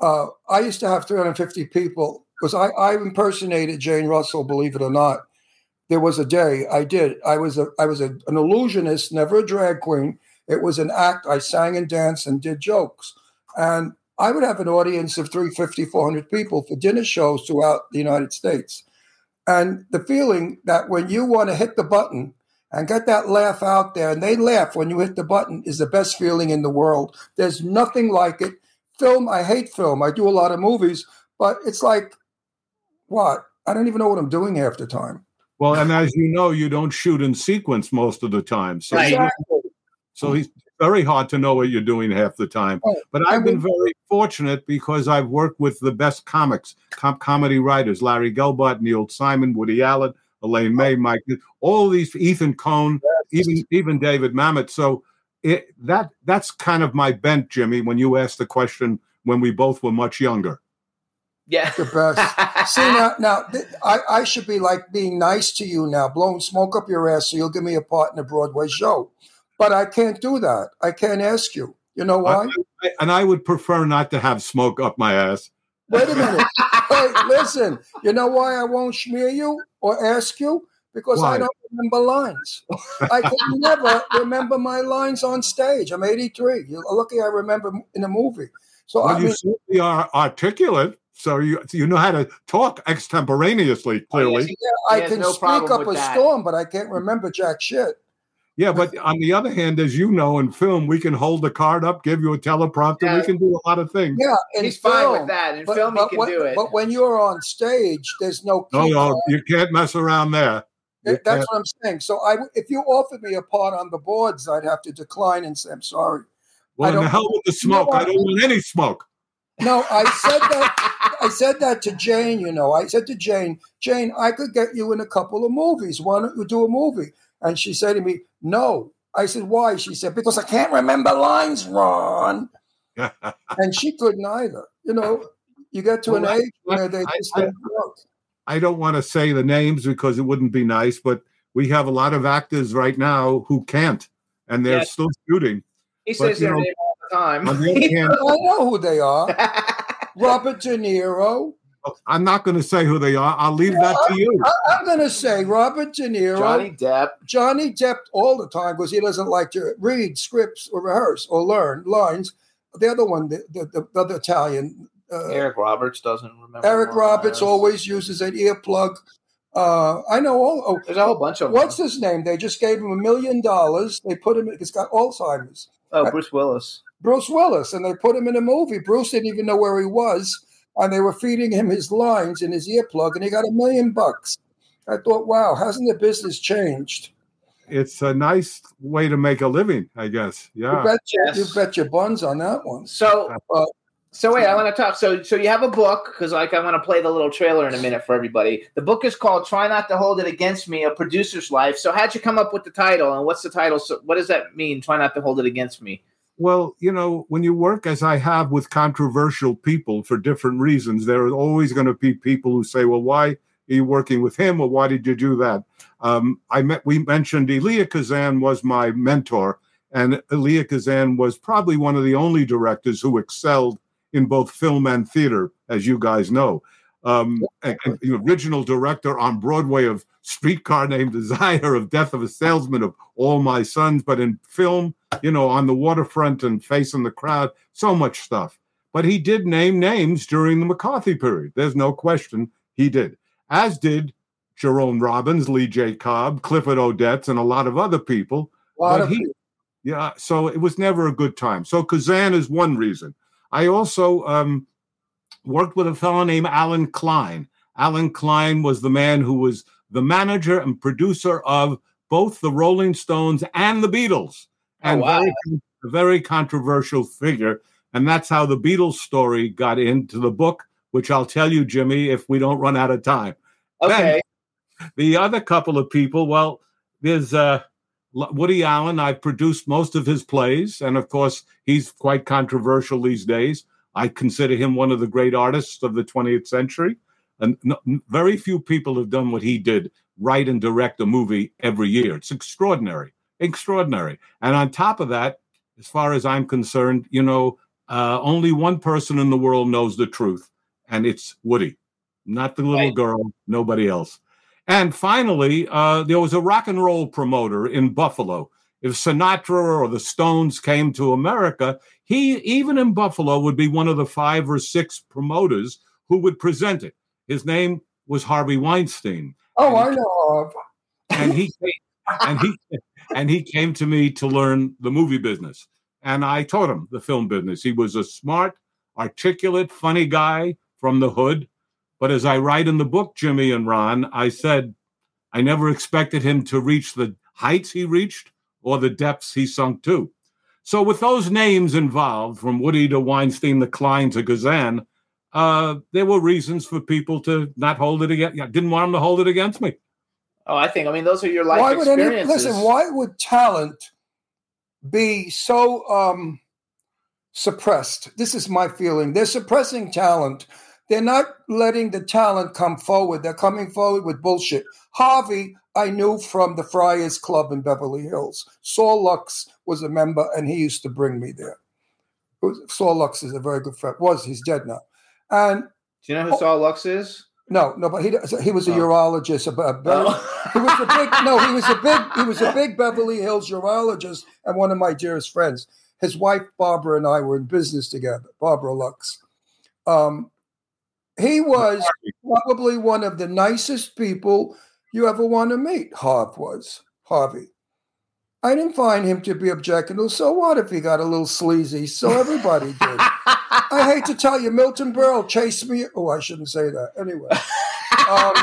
Uh, I used to have 350 people because I, I impersonated Jane Russell. Believe it or not, there was a day I did. I was a I was a, an illusionist, never a drag queen. It was an act. I sang and danced and did jokes, and I would have an audience of 350, 400 people for dinner shows throughout the United States. And the feeling that when you want to hit the button and get that laugh out there, and they laugh when you hit the button, is the best feeling in the world. There's nothing like it. Film, I hate film. I do a lot of movies, but it's like, what? I don't even know what I'm doing half the time. Well, and as you know, you don't shoot in sequence most of the time. So, Right. Exactly. so it's very hard to know what you're doing half the time. Right. But I've I been very fortunate because I've worked with the best comics, com- comedy writers, Larry Gelbart, Neil Simon, Woody Allen, Elaine May, Mike, all these, Ethan Coen, even even David Mamet. So it, that that's kind of my bent, Jimmy. When you asked the question when we both were much younger. Yeah. The best. See now, now th- I, I should be like being nice to you now, blowing smoke up your ass, so you'll give me a part in a Broadway show. But I can't do that. I can't ask you. You know why? I- and I would prefer not to have smoke up my ass. Wait a minute. hey, listen. You know why I won't smear you or ask you? Because Why? I don't remember lines. I can never remember my lines on stage. I'm 83. You're lucky I remember in a movie. So Well, I you mean, certainly are articulate, so you you know how to talk extemporaneously. Oh, Clearly, he- I can no speak up a that. storm, but I can't remember jack shit. Yeah. But on the other hand, as you know, in film, we can hold the card up, give you a teleprompter, Yeah. we can do a lot of things. Yeah, in He's fine with that. In but- film, but he can when, do it. But when you're on stage, there's no. No, no, you can't mess around there. You That's can't- what I'm saying. So I, if you offered me a part on the boards, I'd have to decline and say I'm sorry. Well, I in the don't- hell with the You know smoke. I don't want any smoke. No, I said that. I said that to Jane. You know, I said to Jane, Jane, I could get you in a couple of movies. Why don't you do a movie? And she said to me, No. I said, Why? She said, Because I can't remember lines, Ron. And she couldn't either. You know, you get to Well, an I- age where they I- just I- don't work. I don't want to say the names because it wouldn't be nice, but we have a lot of actors right now who can't, and they're Yes. still shooting. he but, says their know, name all the time. On the other hand, I know who they are. Robert De Niro. I'm not going to say who they are. I'll leave that to you. I, I'm going to say Robert De Niro. Johnny Depp. Johnny Depp all the time because he doesn't like to read scripts or rehearse or learn lines. The other one, the, the, the, the Italian, uh, Eric, Eric Roberts doesn't remember. Eric Roberts, always uses an earplug. Uh, I know all. Oh, There's a whole bunch of them. what's his name? They just gave him a million dollars. They put him. He's got Alzheimer's. Oh, Bruce Willis. Bruce Willis, and they put him in a movie. Bruce didn't even know where he was, and they were feeding him his lines in his earplug, and he got a million bucks. I thought, wow, hasn't the business changed? It's a nice way to make a living, I guess. You Yeah. bet, you, Yes. you bet your buns on that one. So, Uh, so wait, I want to talk. So, so you have a book because, like, I want to play the little trailer in a minute for everybody. The book is called "Try Not to Hold It Against Me: A Producer's Life." So, how'd you come up with the title, and what's the title? So, what does that mean? Try not to hold it against me. Well, you know, when you work as I have with controversial people for different reasons, there are always going to be people who say, "Well, why are you working with him? Or why did you do that?" Um, I met. We mentioned Elia Kazan was my mentor, and Elia Kazan was probably one of the only directors who excelled in both film and theater, as you guys know. Um, the original director on Broadway of Streetcar Named Desire, of Death of a Salesman, of All My Sons, but in film, you know, on the waterfront and facing the crowd, so much stuff. But he did name names during the McCarthy period. There's no question he did, as did Jerome Robbins, Lee J. Cobb, Clifford Odets, and a lot of other people. But he- people. Yeah, so it was never a good time. So Kazan is one reason. I also um, worked with a fellow named Allen Klein. Allen Klein was the man who was the manager and producer of both the Rolling Stones and the Beatles, Oh, and wow. very, a very controversial figure. And that's how the Beatles story got into the book, which I'll tell you, Jimmy, if we don't run out of time. Okay. the other couple of people, well, there's uh, Woody Allen. I've produced most of his plays, and of course, he's quite controversial these days. I consider him one of the great artists of the 20th century. And no, very few people have done what he did write and direct a movie every year. It's extraordinary, extraordinary. And on top of that, as far as I'm concerned, you know, uh, only one person in the world knows the truth, and it's Woody, not the little Right. girl, nobody else. And finally, uh, there was a rock and roll promoter in Buffalo. If Sinatra or the Stones came to America, he, even in Buffalo, would be one of the five or six promoters who would present it. His name was Harvey Weinstein. Oh, I know. and he came, and he and he came to me to learn the movie business. And i taught him the film business. He was a smart articulate funny guy from the hood. But as i write in the book jimmy and ron i said i never expected him to reach the heights he reached or the depths he sunk to. So with those names involved from woody to weinstein the klein to Kazan uh, there were reasons for people to not hold it against. Didn't want them to hold it against me. Oh, I think. I mean, those are your life why would any listen? Why would talent be so um, suppressed? This is my feeling. They're suppressing talent. They're not letting the talent come forward. They're coming forward with bullshit. Harvey, I knew from the Friars Club in Beverly Hills. Saul Lux was a member, and he used to bring me there. Saul Lux is a very good friend. Was he's dead now? And Do you know who Saul Lux is? no, no, but he he was a Oh. urologist. A, a Oh. he was a big no. He was a big. He was a big Beverly Hills urologist and one of my dearest friends. His wife Barbara and I were in business together. Barbara Lux. Um, he was probably one of the nicest people you ever want to meet. Harv was Harvey. I didn't find him to be objectionable. So what if he got a little sleazy? So everybody did. I hate to tell you, Milton Berle chased me. Oh, I shouldn't say that. Anyway, um,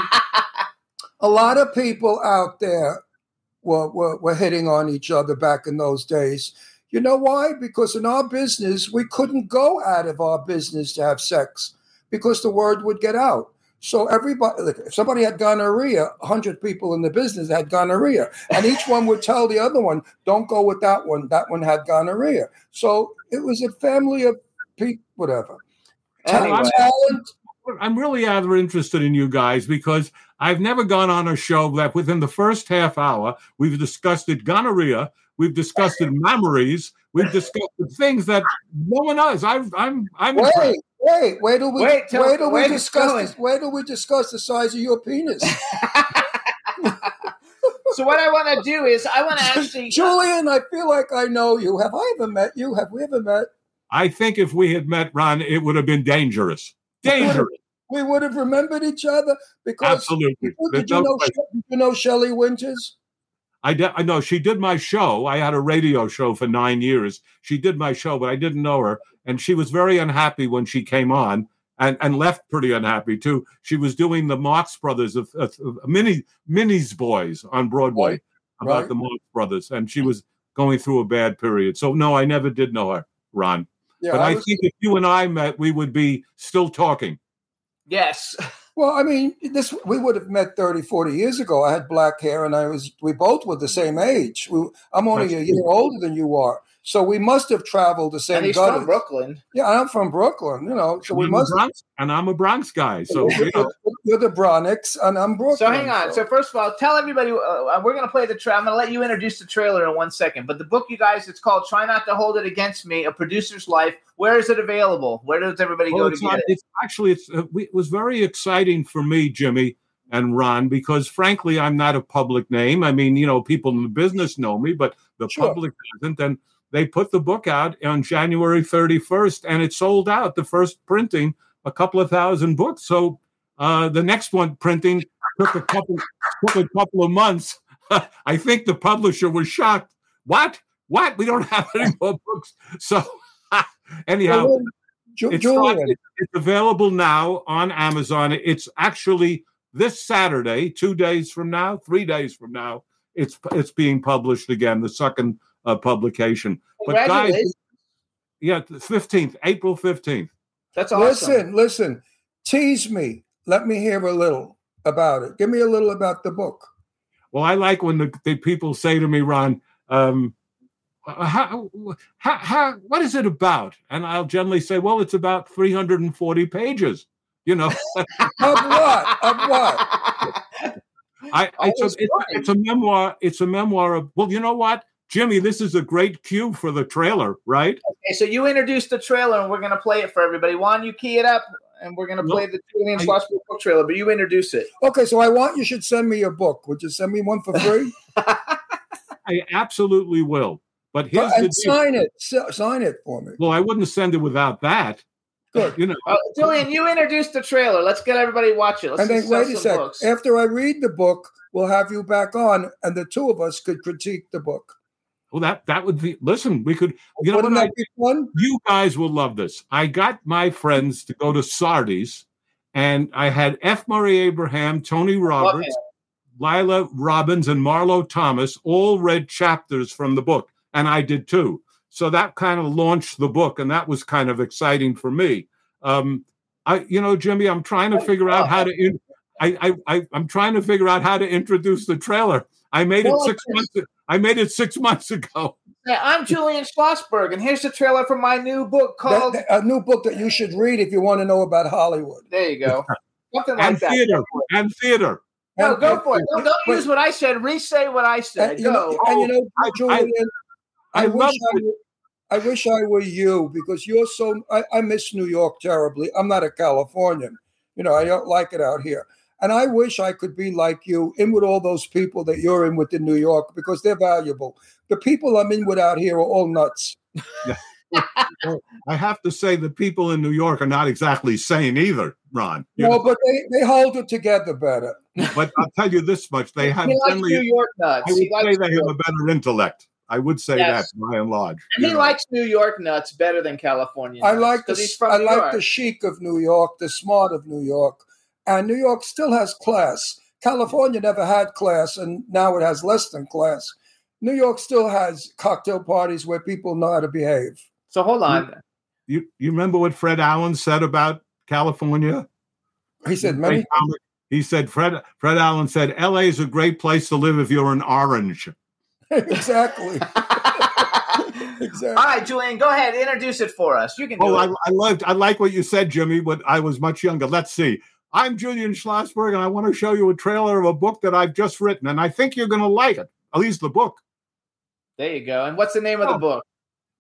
a lot of people out there were, were, were hitting on each other back in those days. You know why? Because in our business, we couldn't go out of our business to have sex because the word would get out. So everybody, if somebody had gonorrhea, 100 people in the business had gonorrhea. And each one would tell the other one, don't go with that one. That one had gonorrhea. So it was a family of people, whatever. Anyway. Talent, I'm really rather interested in you guys because I've never gone on a show that within the first half hour we've discussed it gonorrhea, we've discussed it memories, we've discussed the things that no one else. I've, I'm I'm Wait, impressed. wait, wait till we Wait till- wait till we discuss going. this. Wait till we discuss the size of your penis, so what I want to do is I want to actually. Uh, Julian. I feel like I know you. Have I ever met you? Have we ever met? I think if we had met Ron, it would have been dangerous. Dangerous. We would have remembered each other because. Absolutely. Did you know? Did you know Shelley Winters? I, de- I know she did my show. I had a radio show for nine years. She did my show, but I didn't know her. And she was very unhappy when she came on and, and left pretty unhappy too. She was doing the Marx Brothers of, of, of Mini Minnie's Boys on Broadway Right. about Right. the Marx Brothers. And she was going through a bad period. So, no, I never did know her, Ron. Yeah, but I, was- think if you and I met, we would be still talking. Yes. Well, I mean, this we would have met 30, 40 years ago. I had black hair, and I was. We both were the same age. We, I'm only That's a year older than you are, so we must have traveled the same. And he's gutters. from Brooklyn. Yeah, I'm from Brooklyn. You know, so we I'm must. Bronx, and I'm a Bronx guy. So, you know, You're the Bronx, and I'm Brooklyn. So hang on. So first of all, tell everybody uh, we're going to play the trailer. I'm going to let you introduce the trailer in one second. But the book, you guys, it's called "Try Not to Hold It Against Me: A Producer's Life." Where is it available? Where does everybody Well, go to it's get it? it's actually it's uh, we, it was very exciting for me, Jimmy and Ron, because frankly, I'm not a public name. I mean, you know, people in the business know me, but the Sure. public doesn't. And they put the book out on January 31st, and it sold out. The first printing, a couple of thousand books. So uh, the next one printing took a couple took a couple of months. I think the publisher was shocked. What? What? We don't have any more books. So anyhow. Well, It's, not, it's available now on Amazon. It's actually this Saturday, two days from now, three days from now. It's it's being published again, the second uh, publication. But guys, yeah, fifteenth, April fifteenth. That's awesome. listen, listen. Tease me. Let me hear a little. about it. Give me a little about the book. Well, I like when the, the people say to me, Ron, um, how, how, how, what is it about? And I'll generally say, well, it's about 340 pages. You know, Of what? Of what? I, I it's, was a, it's, it's a memoir. It's a memoir of, well, you know what, Jimmy, this is a great cue for the trailer, right? Okay, so you introduced the trailer, and we're gonna play it for everybody. Juan, you key it up, and we're gonna No, play the Julian I- Schlossberg book trailer. But you introduce it. Okay, so I want you should send me your book. Would you send me one for free? I absolutely will. But here's the and deal. sign it. S- sign it for me. Well, I wouldn't send it without that. Good. You know, Uh, Julian, you introduced the trailer. Let's get everybody watch it. Let's and then wait a some sec. books. After I read the book, we'll have you back on, and the two of us could critique the book. Well, that that would be. Listen, we could. You know Wouldn't what? I, be fun? you guys will love this. I got my friends to go to Sardis, and I had F. Murray Abraham, Tony Roberts. Lila Robbins, and Marlo Thomas all read chapters from the book, and I did too. So that kind of launched the book, and that was kind of exciting for me. Um, I, you know, Jimmy, I'm trying to figure out how to. In, I, I, I, I'm trying to figure out how to introduce the trailer. I made it six months. I made it six months ago. Yeah, I'm Julian Schlossberg, and here's the trailer for my new book called. that- a new book that you should read if you want to know about Hollywood. there you go. Something like and that. theater. Go for it. And theater. No, And- go for it. Don't, don't Wait, use what I said. Re-say what I said. And you, know, Go. and you know, oh, I- I- Julian, I, I wish love I, were- I wish I were you because you're so. I, I miss New York terribly. I'm not a Californian. You know, I don't like it out here. And I wish I could be like you, in with all those people that you're in with in New York because they're valuable. The people I'm in with out here are all nuts. I have to say the people in New York are not exactly sane either, Ron. You No, know, but they, they hold it together better. but I'll tell you this much: they have he generally. New York nuts. I would He say they New have a better intellect. I would say Yes. that by and large. And he know. likes New York nuts better than California. I like the 'cause he's from I like York. the chic of New York, the smart of New York, and New York still has class. California never had class, and now it has less than class. New York still has cocktail parties where people know how to behave. So hold on. You you remember what Fred Allen said about California? He said many. He said Fred Fred Allen said L.A. is a great place to live if you're an orange. exactly. Exactly. right, Julian, go ahead. Introduce it for us. You can do Oh, I. I loved I like what you said, Jimmy. But I was much younger. Let's see. I'm Julian Schlossberg, and I want to show you a trailer of a book that I've just written, and I think you're going to like it. At least the book. There you go. And what's the name of the Oh. book?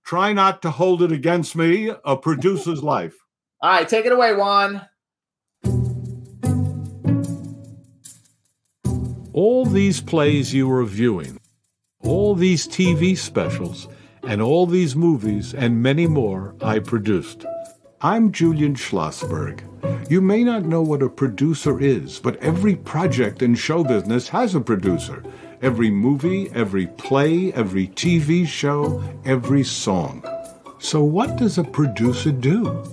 Try not to hold it against me. A producer's life. All right, take it away, Juan. All these plays you are viewing, all these TV specials, and all these movies and many more I produced. I'm Julian Schlossberg. You may not know what a producer is, but every project in show business has a producer. Every movie, every play, every TV show, every song. So, what does a producer do?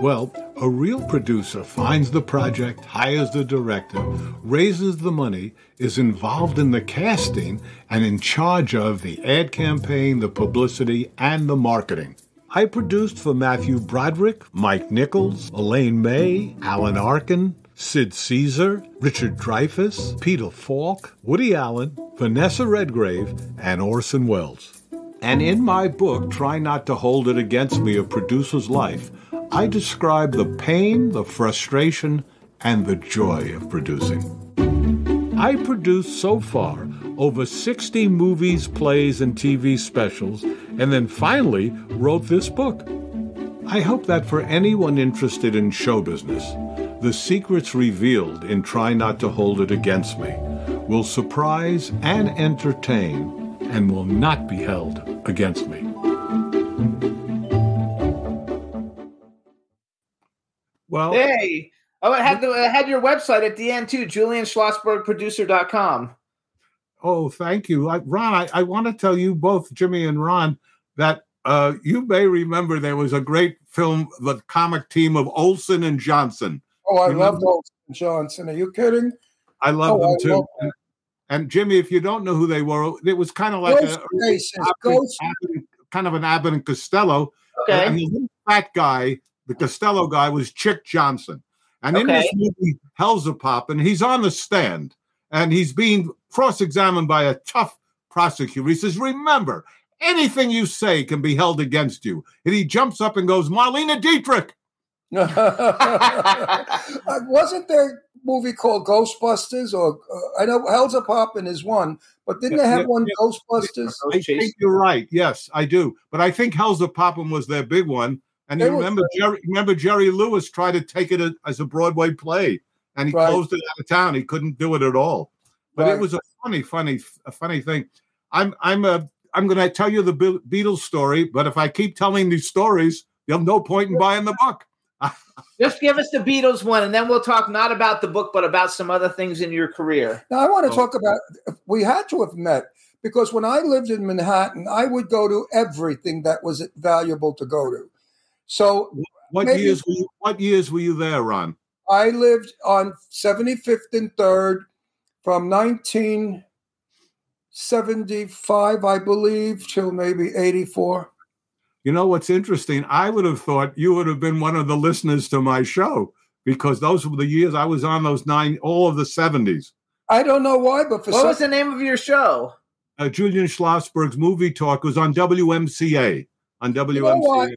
Well, a real producer finds the project, hires the director, raises the money, is involved in the casting, and in charge of the ad campaign, the publicity, and the marketing. I produced for Matthew Broderick, Mike Nichols, Elaine May, Alan Arkin, Sid Caesar, Richard Dreyfuss, Peter Falk, Woody Allen, Vanessa Redgrave, and Orson Welles. And in my book, Try Not to Hold It Against Me A Producer's Life, I describe the pain, the frustration, and the joy of producing. I produced so far over 60 movies, plays, and TV specials, and then finally wrote this book. I hope that for anyone interested in show business, the secrets revealed in Try Not to Hold It Against Me will surprise and entertain and will not be held against me. Well, Hey. Oh, it had, the, it had your website at the end too, julianschlossbergproducer.com. Oh, thank you, I, Ron. I, I want to tell you both, Jimmy and Ron, that uh, you may remember there was a great film, the comic team of Olson and Johnson. Oh, I Remember? love Olson Johnson. Are you kidding? I love Oh, them I too. love and, and Jimmy, if you don't know who they were, it was kind of like Ghost a Faces, Abbott- Ghost- Abbott- kind of an Abbott and Costello. Okay. And the little fat guy, the Costello guy, was Chic Johnson. And in this movie, Hell's a Pop, and he's on the stand and he's being cross examined by a tough prosecutor. He says, Remember, anything you say can be held against you. And he jumps up and goes, Marlene Dietrich. Uh, Wasn't there a movie called Ghostbusters? Or uh, I know Hellzapoppin' is one, but didn't they have Yeah, one yeah. Ghostbusters? I think you're right. Yes, I do. But I think Hellzapoppin' was their big one. And you remember. Jerry, remember Jerry Lewis tried to take it a- as a Broadway play, and he Right. closed it out of town. He couldn't do it at all. But Right. it was a funny, funny, a funny thing. I'm I'm a I'm going to tell you the Beatles story, but if I keep telling these stories, there's no point in buying the book. Just give us the Beatles one, and then we'll talk not about the book, but about some other things in your career. Now I want to Oh. talk about. We had to have met because when I lived in Manhattan, I would go to everything that was valuable to go to. So What Maybe- years were you, What years were you there, Ron? I lived on 75th and 3rd from 1975, I believe, till maybe 84. You know what's interesting? I would have thought you would have been one of the listeners to my show because those were the years I was on those nine, all of the 70s. I don't know why, but for What some, was the name of your show? Uh, Julian Schlossberg's movie talk was on WMCA. On WMCA. You know what?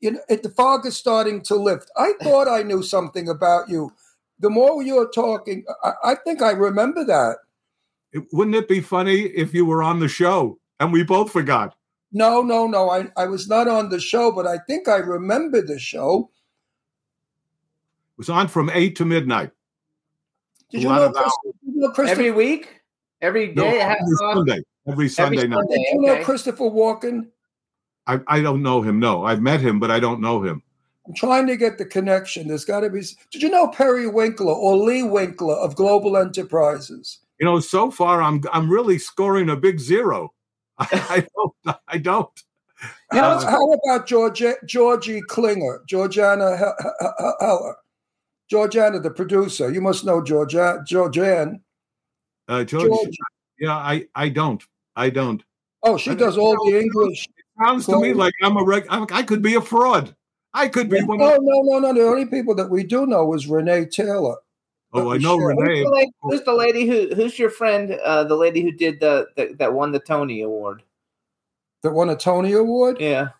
You know, it, the fog is starting to lift. I thought I knew something about you. The more you're talking, I, I think I remember that. It- wouldn't it be funny if you were on the show and we both forgot? No, no, no. I, I was not on the show, but I think I remember the show. It was on from 8 to midnight. Did you know, of Chris, did you know Christopher? Every week? Every No, day? every Sunday. Every Sunday night. Sunday. did you know okay. Christopher Walken? I, I don't know him. No, I've met him, but I don't know him. I'm trying to get the connection. There's got to be. Did you know Perry Winkler or Lee Winkler of Global Enterprises? You know, so far I'm I'm really scoring a big zero. I, don't. I don't. Know, Uh, how about George, Georgie Klinger, Georgiana He- He- He- Heller? Georgiana, the producer. You must know Georgia, Georgianne. Uh, George, George. yeah, I, I don't. I don't. Oh, she does all the English. Sounds to me like I'm a reg. I'm, I could be a fraud. I could be one. No, Of, no, no, no. The only people that we do know is Renee Taylor. oh, I know Sure. Renee. Who's the, lady, who's the lady who? Who's your friend? Uh, the lady who did the, the that won the Tony Award. That won a Tony Award. Yeah.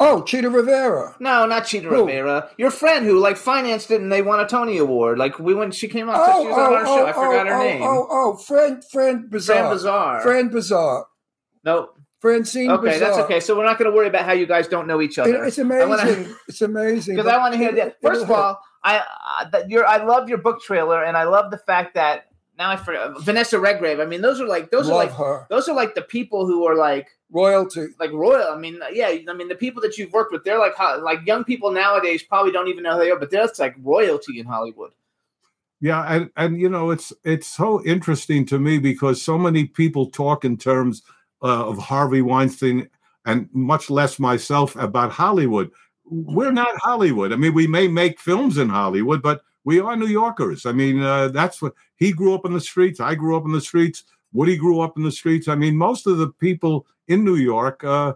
Oh, Chita Rivera. No, not Chita Who? Rivera. Your friend who like financed it and they won a Tony Award. Like we when she came out, Oh, she was on oh, our show. I oh, forgot her oh, name. Oh, oh, Fran, Fran Bizarre. Fran Bizarre. Fran Bizarre. Nope. Francine Okay, Bizarre. that's okay. So we're not going to worry about how you guys don't know each It- other. it's amazing. wanna- it's amazing. because I want to hear that. First of all, I uh, that you're I love your book trailer, and I love the fact that now I forget Vanessa Redgrave. I mean, those are like those Love are like her. those are like the people who are like royalty. like royal. I mean, yeah, I mean the people that you've worked with, they're like like young people nowadays probably don't even know who they are, but that's like royalty in Hollywood. Yeah, and and you know it's it's so interesting to me because so many people talk in terms uh, of Harvey Weinstein and much less myself about Hollywood. We're not Hollywood. I mean, we may make films in Hollywood, but we are New Yorkers. I mean, uh, that's what he grew up in the streets. I grew up in the streets. Woody grew up in the streets. I mean, most of the people in New York uh,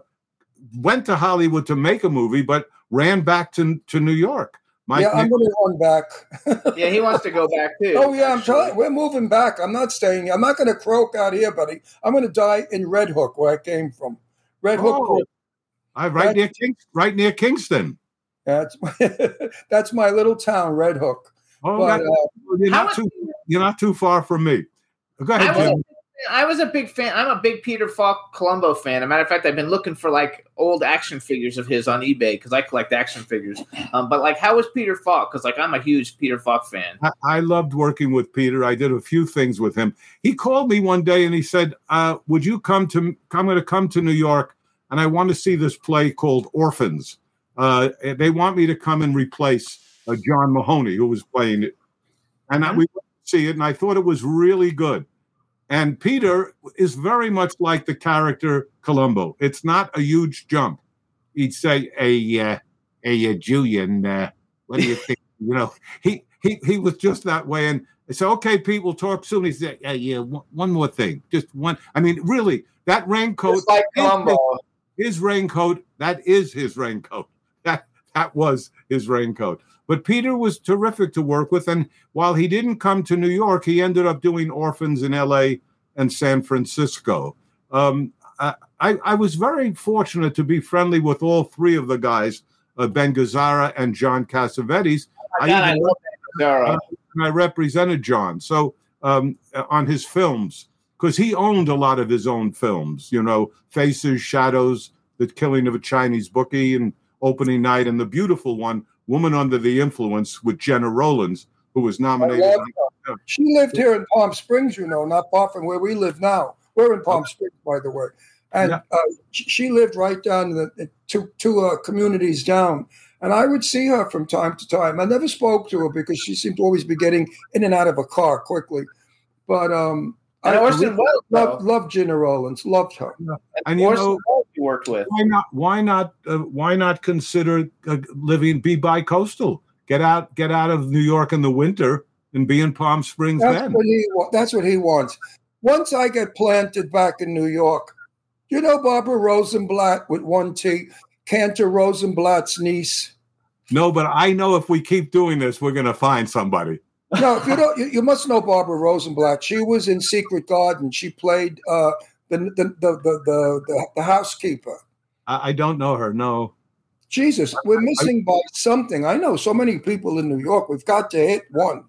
went to Hollywood to make a movie, but ran back to to New York. Mike yeah, I'm going to run back. Yeah, he wants to go back too. oh yeah, I'm actually. telling. We're moving back. I'm not staying. I'm not going to croak out here, buddy. I'm going to die in Red Hook, where I came from. Red Hook. Oh, I right That- near King, right near Kingston. That's that's my little town, Red Hook. Oh, But, that- uh, you're not too you're not too far from me. Go I ahead, was, Jim. I was a big fan. I'm a big Peter Falk Columbo fan. As a matter of fact, I've been looking for like old action figures of his on eBay because I collect action figures. Um, but like, how was Peter Falk? Because like, I'm a huge Peter Falk fan. I, I loved working with Peter. I did a few things with him. He called me one day and he said, uh, "Would you come to? I'm going to come to New York, and I want to see this play called Orphans. Uh, they want me to come and replace uh, John Mahoney, who was playing it, and I, we went to see it, and I thought it was really good." And Peter is very much like the character Columbo. It's not a huge jump. He'd say, "Hey, uh, uh, Julian, uh, what do you think?" you know, he he he was just that way. And I said, "Okay, Pete, we'll talk soon." He said, "Yeah, yeah, one, one more thing, just one." I mean, really, that raincoat, Just like Columbo. his, his raincoat, that is his raincoat. That that was his raincoat. But Peter was terrific to work with. And while he didn't come to New York, he ended up doing orphans in LA and San Francisco. Um, I, I, I was very fortunate to be friendly with all three of the guys, uh, Ben Gazzara and John Cassavetes. Oh God, I even- love Gazzara. uh, I represented John. So um, on his films, because he owned a lot of his own films, you know, Faces, Shadows, The Killing of a Chinese Bookie, and Opening Night, and the beautiful one, Woman Under the Influence, with Gena Rowlands, who was nominated. love her. She lived here in Palm Springs, you know, not far from where we live now. We're in Palm Springs, by the way. And Yeah. uh, she she lived right down the, the two, two uh, communities down. And I would see her from time to time. I never spoke to her because she seemed to always be getting in and out of a car quickly. But um, And I Orson Welles, loved, though. loved Gena Rowlands, loved her. And you Orson know, Welles you worked with. why not? Why not? Uh, why not consider uh, living be bi-coastal? Get out, get out of New York in the winter and be in Palm Springs That's then. what he that's what he wants. Once I get planted back in New York, you know Barbara Rosenblat with one T, Cantor Rosenblatt's niece. No, but I know if we keep doing this, we're going to find somebody. No, you don't, you, you must know Barbara Rosenblat. She was in Secret Garden. She played uh, the, the, the, the, the, the the housekeeper. I, I don't know her. No. Jesus, we're missing by something. I know so many people in New York. We've got to hit one.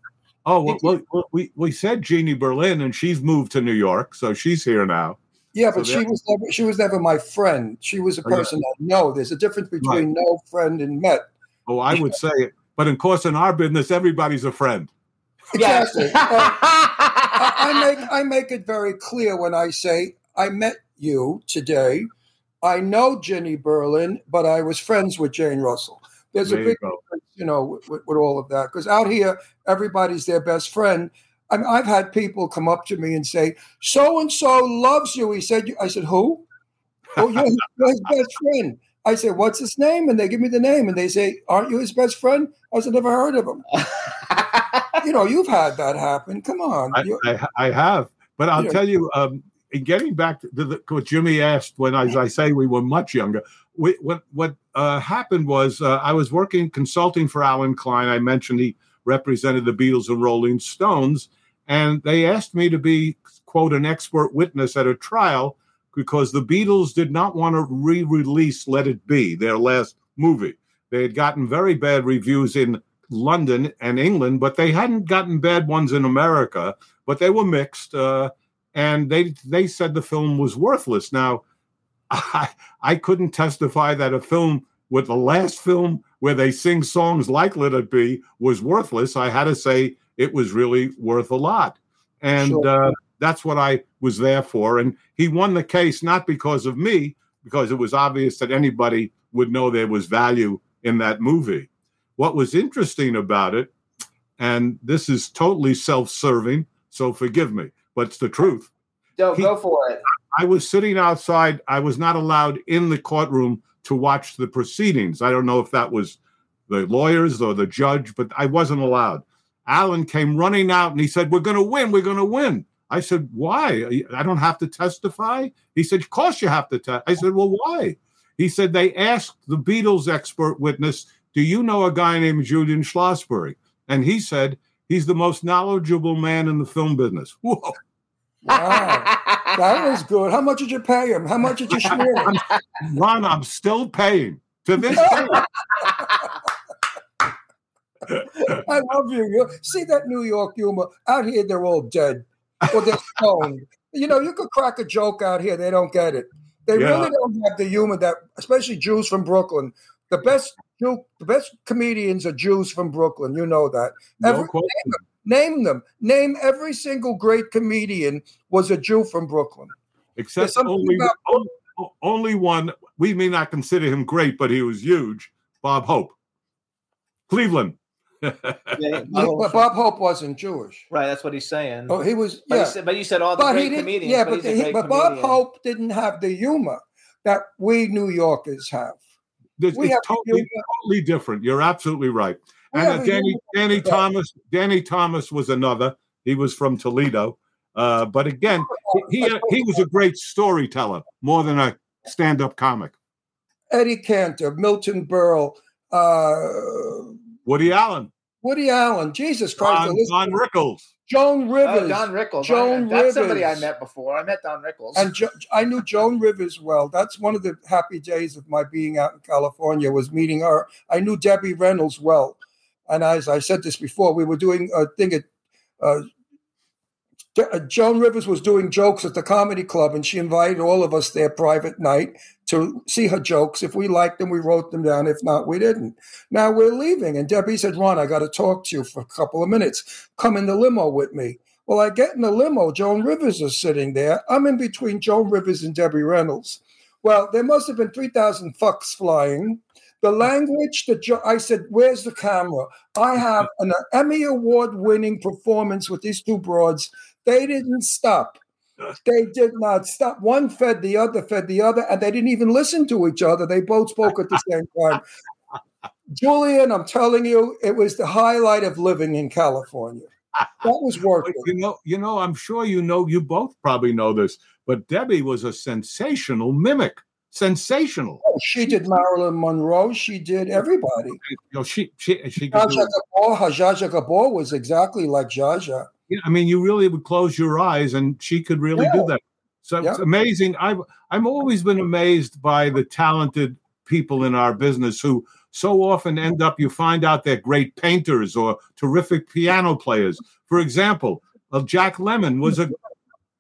Oh, well, well, well, we we said Jeannie Berlin, and she's moved to New York, so she's here now. Yeah, but So she was never she was never my friend. She was a Oh, yeah. person I know. There's a difference between no friend and met. Oh, I would say it, but of course, in our business, everybody's a friend. Yes. Exactly. Uh, I, I make I make it very clear when I say I met you today. I know Jenny Berlin, but I was friends with Jane Russell. There's There a big go. difference, you know, with, with, with all of that. Because out here, everybody's their best friend. I mean, I've had people come up to me and say, "So and so loves you." He said, "I said who?" oh, you're his, you're his best friend. I said, "What's his name?" And they give me the name, and they say, "Aren't you his best friend?" I said, "Never heard of him." you know, you've had that happen. Come on. I, I, I have, but I'll Yeah. tell you, um, in getting back to the, what Jimmy asked when, as I say, we were much younger. We, what what uh, happened was uh, I was working consulting for Allen Klein. I mentioned he represented the Beatles and Rolling Stones, and they asked me to be quote an expert witness at a trial because the Beatles did not want to re-release "Let It Be," their last movie. They had gotten very bad reviews in London and England, but they hadn't gotten bad ones in America. But they were mixed, uh, and they they said the film was worthless. Now, I I couldn't testify that a film with the last film where they sing songs like "Let It Be" was worthless. I had to say it was really worth a lot, and Sure. uh, that's what I was there for. And he won the case not because of me, because it was obvious that anybody would know there was value in that movie. What was interesting about it, and this is totally self-serving, so forgive me, but it's the truth. Go, He- go for it. I was sitting outside. I was not allowed in the courtroom to watch the proceedings. I don't know if that was the lawyers or the judge, but I wasn't allowed. Allen came running out and he said, We're going to win. We're going to win. I said, Why? I don't have to testify. He said, Of course you have to testify. I said, Well, why? He said, They asked the Beatles expert witness, Do you know a guy named Julian Schlossberg? And he said, He's the most knowledgeable man in the film business. Whoa. wow, that was good. How much did you pay him? How much did you smear him? Ron, I'm still paying to this day. I love you. you. See that New York humor out here? They're all dead or they're stoned. You know, you could crack a joke out here; they don't get it. They Yeah. really don't have the humor that, especially Jews from Brooklyn. The best Jew, the best comedians are Jews from Brooklyn. You know that. No Every- question. name them. Name every single great comedian was a Jew from Brooklyn. Except only, about- o- only one. We may not consider him great, but he was huge. Bob Hope, Cleveland. Yeah, but Bob Hope wasn't Jewish. right, that's what he's saying. Oh, he was. but, Yeah, you said, but you said all the but great he comedians. Yeah, but, but, he's he- but Bob comedian. Hope didn't have the humor that we New Yorkers have. It's, We it's totally, totally different. You're absolutely right. We And uh, Danny, Danny Thomas, Danny Thomas was another. He was from Toledo, uh, but again, he he, he was a great storyteller more than a stand-up comic. Eddie Cantor, Milton Berle, uh, Woody Allen, Woody Allen. Jesus Christ. Don, Don Rickles. Joan Rivers. Oh, Don Rickles. Joan I, that's somebody I met before. I met Don Rickles. And jo- I knew Joan Rivers well. That's one of the happy days of my being out in California was meeting her. I knew Debbie Reynolds well, and as I said this before, we were doing a thing at. Uh, Uh, Joan Rivers was doing jokes at the comedy club, and she invited all of us there private night to see her jokes. If we liked them, we wrote them down. If not, we didn't. Now we're leaving, and Debbie said, "Ron, I got to talk to you for a couple of minutes. Come in the limo with me." Well, I get in the limo. Joan Rivers is sitting there. I'm in between Joan Rivers and Debbie Reynolds. Well, there must have been 3,000 fucks flying. The language that jo- I said, Where's the camera? I have an Emmy Award winning performance with these two broads. They didn't stop. They did not stop. One fed the other, fed the other, and they didn't even listen to each other. They both spoke at the same time. Julian, I'm telling you, it was the highlight of living in California. That was working. You know, you know, I'm sure you know. You both probably know this, but Debbie was a sensational mimic. Sensational. Oh, she did Marilyn Monroe. She did everybody. You know, she she she Zsa Zsa. Gabor, Zsa Zsa Gabor was exactly like Zsa Zsa. Yeah, I mean, you really would close your eyes, and she could really do that. So it's amazing. I've I've always been amazed by the talented people in our business who so often end up. You find out they're great painters or terrific piano players. For example, uh, Jack Lemmon was a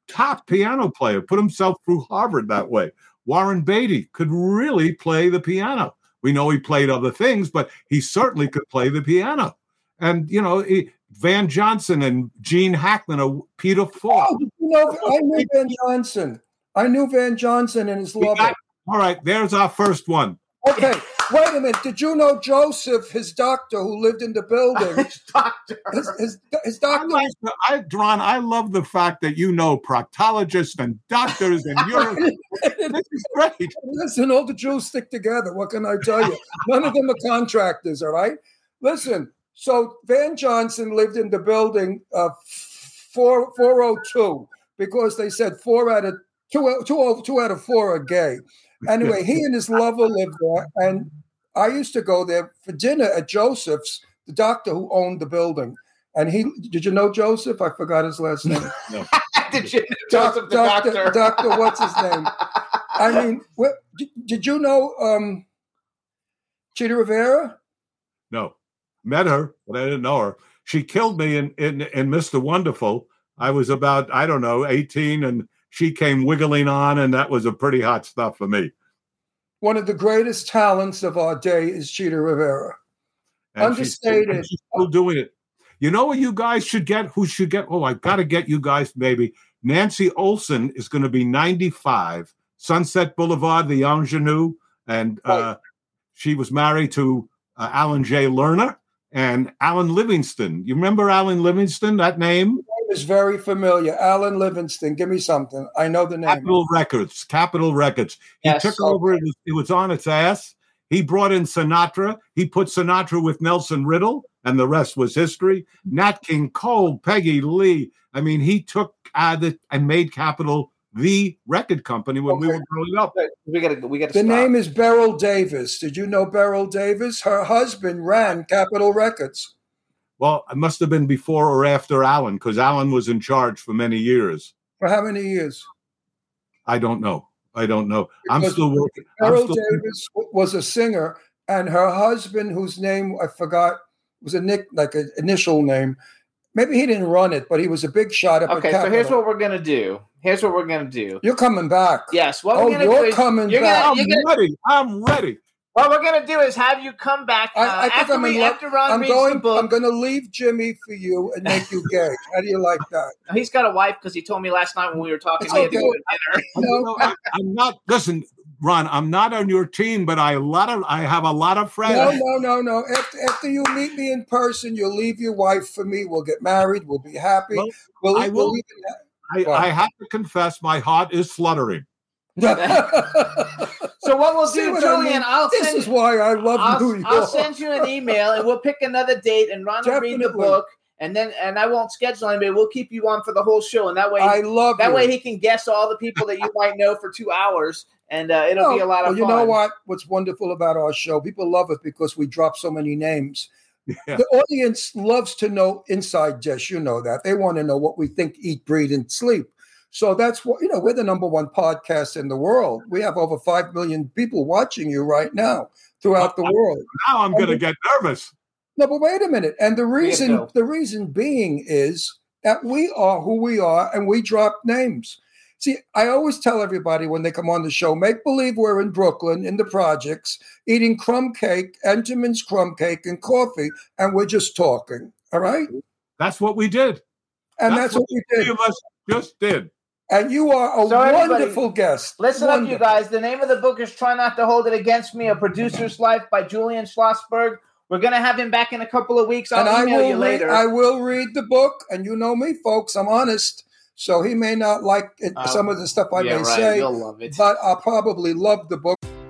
top piano player. Put himself through Harvard that way. Warren Beatty could really play the piano. We know he played other things, but he certainly could play the piano. And you know, he- Van Johnson and Gene Hackman Peter Falk. Oh, you know, I knew Van Johnson. I knew Van Johnson and his lover. got- all right, there's our first one. Okay, wait a minute. Did you know Joseph, his doctor who lived in the building? Doctor. His, his, his I doctor like the, I, Dron, I love the fact that you know proctologists and doctors, and you're this is great. Listen, all the Jews stick together. What can I tell you? None of them are contractors, all right? Listen, so Van Johnson lived in the building uh, four, 402 because they said four out of two, two, two out of four are gay. Anyway, he and his lover lived there, and I used to go there for dinner at Joseph's, the doctor who owned the building. And he, did you know Joseph? I forgot his last name. no. Did you, Doc- Joseph the doctor? Doctor, what's his name? I mean, what, did, did you know um, Chita Rivera? No, met her, but I didn't know her. She killed me in in, in Mr. Wonderful. I was about I don't know 18, and she came wiggling on, and that was a pretty hot stuff for me. One of the greatest talents of our day is Chita Rivera. And she's still- Understated. she's still doing it. You know what you guys should get? Who should get? Oh, I've got to get you guys, maybe. Nancy Olson is going to be 95, Sunset Boulevard, the ingenue. And uh, she was married to uh, Alan J. Lerner and Alan Livingston. You remember Alan Livingston, that name? Name is very familiar. Alan Livingston. Give me something. I know the name. Capitol Records. Capitol Records. He Yes, took over. It was, it was on its ass. He brought in Sinatra. He put Sinatra with Nelson Riddle, and the rest was history. Nat King Cole, Peggy Lee. I mean, he took uh, the, and made Capitol the record company when we were growing up. We gotta, we gotta. The stop. name is Beryl Davis. Did you know Beryl Davis? Her husband ran Capitol Records. Well, it must have been before or after Alan, because Alan was in charge for many years. For how many years? I don't know. I don't know. I'm still working. Beryl still- Davis w- was a singer, and her husband, whose name I forgot, was a nick like an initial name. Maybe he didn't run it, but he was a big shot up. at Okay, so here's what we're gonna do. Here's what we're gonna do. you're coming back. Yes, what Oh, we're gonna you're do is coming you're back. Gonna, I'm gonna, ready. I'm ready. what we're gonna do is have you come back uh, I, I think after I'm in we love. after Ron I'm reads going. the book. I'm going to leave Jimmy for you and make you gay. How do you like that? He's got a wife because he told me last night when we were talking. It's we had to okay. dinner. No, No, I, I'm not. Listen, Ron. I'm not on your team, but I a lot of. I have a lot of friends. No, no, no, no. After, after you meet me in person, you'll leave your wife for me. We'll get married. We'll be happy. Well, we'll, I we'll will- even I, What? I have to confess, my heart is fluttering. So what we'll See do, what I Julian, mean? I'll this send is why I love New I'll, York. I'll send you an email and we'll pick another date and Ron will read the book and then and I won't schedule anybody. We'll keep you on for the whole show and that way I love that you. way he can guess all the people that you might know for two hours and uh, it'll be a lot of well, you fun. know what? What's wonderful about our show? People love it because we drop so many names. Yeah. The audience loves to know inside dish. You know that they want to know what we think, eat, breathe, and sleep. So that's what you know. We're the number one podcast in the world. We have over five million people watching you right now throughout the world. Now I'm going to get nervous. No, but wait a minute. And the reason go. the reason being is that we are who we are and we drop names. See, I always tell everybody when they come on the show, make believe we're in Brooklyn in the projects, eating crumb cake, Entenmann's crumb cake and coffee, and we're just talking. All right? That's what we did. And that's, what we Three did. of us just did. And you are a So wonderful guest. Listen up, you guys. The name of the book is Try Not to Hold It Against Me, A Producer's Life by Julian Schlossberg. We're going to have him back in a couple of weeks. I'll and I will you read, later. I will read the book, and you know me, folks. I'm honest, so he may not like it, Uh, some of the stuff I yeah, may right. say, You'll love it. but I'll probably love the book.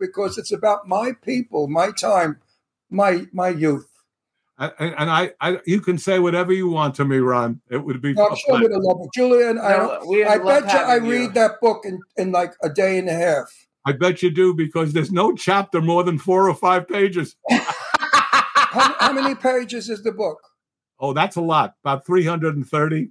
because it's about my people, my time, my my youth. I- And, and I, I, you can say whatever you want to me, Ron. It would be. I'm sure we'd love it, Julian. I, No, we I love bet you I having you. read that book in, in like a day and a half. I bet you do because there's no chapter more than four or five pages. How, how many pages is the book? Oh, that's a lot. About 330.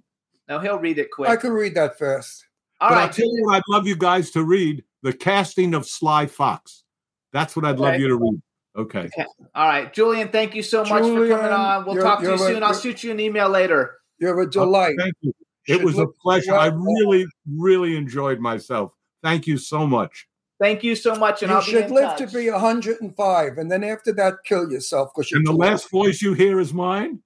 no, he'll read it quick. I can read that fast. All but right, I'll tell you what I'd love you guys to read The Casting of Sly Fox. That's what I'd love you to read. Okay. All right, Julian, thank you so much for coming on. We'll talk to you a- soon. I'll shoot you an email later. You're a delight. Oh, Thank you. Should It was a pleasure. I really, really enjoyed myself. Thank you so much. Thank you so much, and you I'll be should in live touch. to be 105, and then after that, kill yourself because you're And the too last voice you hear is mine.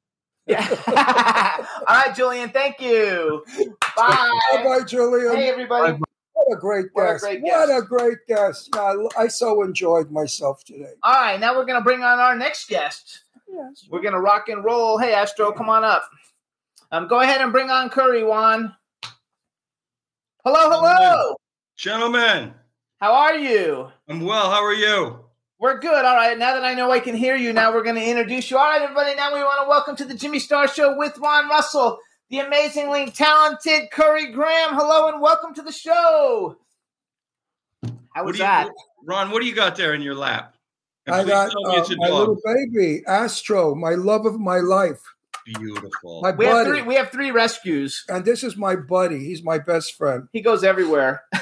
Yeah. All right, Julian. Thank you. Bye. Bye bye, Julian. Hey, everybody. What a great What a guest. great What guest. a great guest. I, I so enjoyed myself today. All right, now we're gonna bring on our next guest. Yes. We're gonna rock and roll. Hey, Astro, come on up. Um, go ahead and bring on Currie, Juan. Hello, hello. Gentlemen, How are you? I'm well. How are you? We're good. All right. Now that I know I can hear you, now we're going to introduce you. All right, everybody. Now we want to welcome to the Jimmy Star Show with Ron Russell, the amazingly talented Currie Graham. Hello and welcome to the show. How was you, that? Ron? What do you got there in your lap? And I got uh, my dog. little baby, Astro, my love of my life, Beautiful. my We have buddy. three. We have three rescues. and this is my buddy. He's my best friend. He goes everywhere.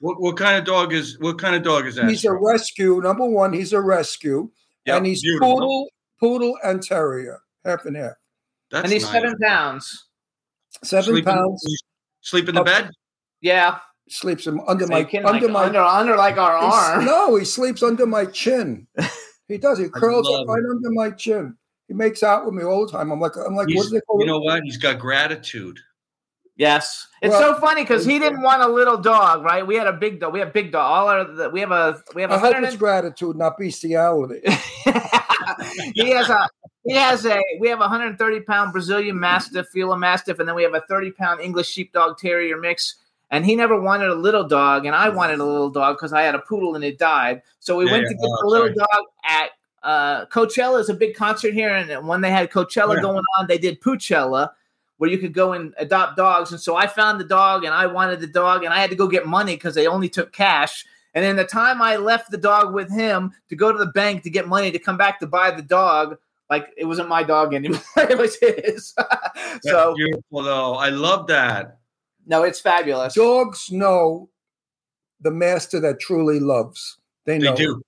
What, what kind of dog is? What kind of dog is that? He's a rescue. Number one, he's a rescue, Yep, and he's beautiful. poodle, poodle, and terrier, half and half. That's and he's nice. seven pounds. Seven Sleep in- pounds. Sleep in the bed. Yeah. Sleeps him under So my you under like, my under, under like our arm. No, he sleeps under my chin. He does. He curls up right under my chin. He makes out with me all the time. I'm like, I'm like, what He's- do they call you know what? He's got gratitude. Yes, it's Well- so funny because he didn't want a little dog, right? We had a big dog. We have big dog. All our we have a we have a I hope hundred. it's gratitude, not bestiality. he has a he has a we have a 130 pound Brazilian Mastiff, Fila Mastiff, and then we have a 30 pound English Sheepdog Terrier mix. And he never wanted a little dog, and I wanted a little dog because I had a poodle and it died. So we Yeah, went to get Oh, the little sorry. dog at uh, Coachella. is a big concert here, and when they had Coachella Yeah. going on, they did Poochella, where you could go and adopt dogs. And so I found the dog, and I wanted the dog, and I had to go get money because they only took cash. And in the time I left the dog with him to go to the bank to get money to come back to buy the dog, like it wasn't my dog anymore; it was his. That's so beautiful, though. I love that. no, it's fabulous. Dogs know the master that truly loves. They They know. do.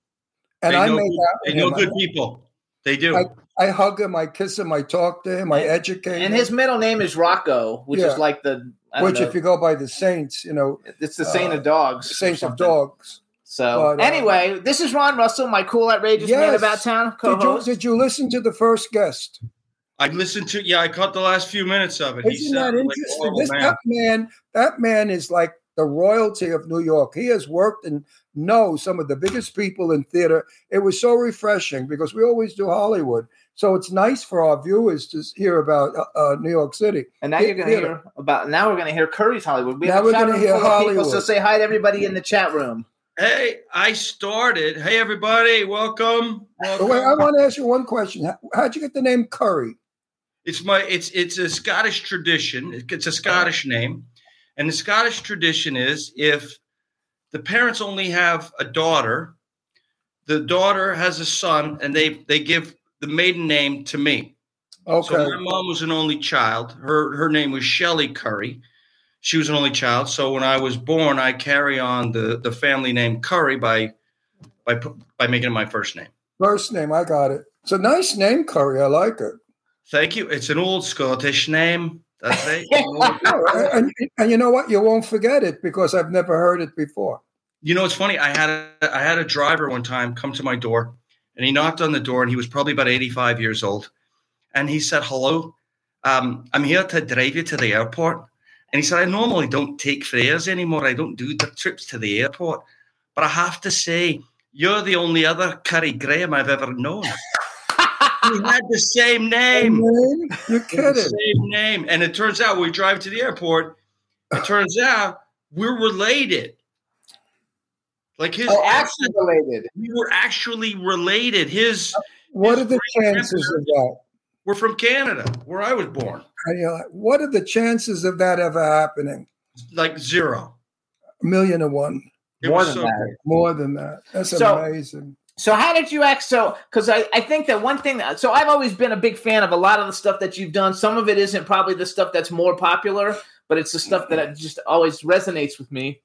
And they I know make good, out they know him. good people. They do. I, I hug him, I kiss him, I talk to him, I educate And him. his middle name is Rocco, which Yeah. is like the I which, know, if you go by the saints, you know, it's the saint uh, of dogs. or saints of dogs. So But, uh, anyway, this is Ron Russell, my cool outrageous man about town Did you, co-host. did you listen to the first guest? I listened to yeah, I caught the last few minutes of it. He Isn't that sounded like interesting? This man. that man, that man is like the royalty of New York. He has worked and knows some of the biggest people in theater. It was so refreshing because we always do Hollywood. So it's nice for our viewers to hear about uh, uh, New York City. And now you're going to hear about. Now we're going to hear Currie's Hollywood. We Now have we're gonna hear full of people, Hollywood. so say hi to everybody in the chat room. Hey, I started. Hey, everybody, welcome. But wait, I want to ask you one question. How, how'd you get the name Currie? It's my it's it's a Scottish tradition. It's a Scottish name, and the Scottish tradition is if the parents only have a daughter, the daughter has a son, and they they give the maiden name to me. Okay. So my mom was an only child. Her her name was Shelley Currie. She was an only child. So when I was born, I carry on the the family name Currie by by by making it my first name. First name, I got it. It's a nice name, Currie. I like it. Thank you. It's an old Scottish name. That's. Oh, and, and you know what? You won't forget it because I've never heard it before. You know, it's funny. I had a, I had a driver one time come to my door, and he knocked on the door, and he was probably about eighty five years old, and he said, "Hello, um, I'm here to drive you to the airport." And he said, "I normally don't take fares anymore. I don't do the trips to the airport, but I have to say, you're the only other Currie Graham I've ever known." he had the same name. You're The kidding. same name. And it turns out we drive to the airport, it turns out we're related. Like his Oh, actually accent- related. we were actually related. His What are the chances of that? we're from Canada, where I was born. And you're like, what are the chances of that ever happening? Like zero. A million to one. It More than so that. great. More than that. That's So- amazing. So how did you act? So because I, I think that one thing that so I've always been a big fan of a lot of the stuff that you've done. Some of it isn't probably the stuff that's more popular, but it's the stuff that just always resonates with me.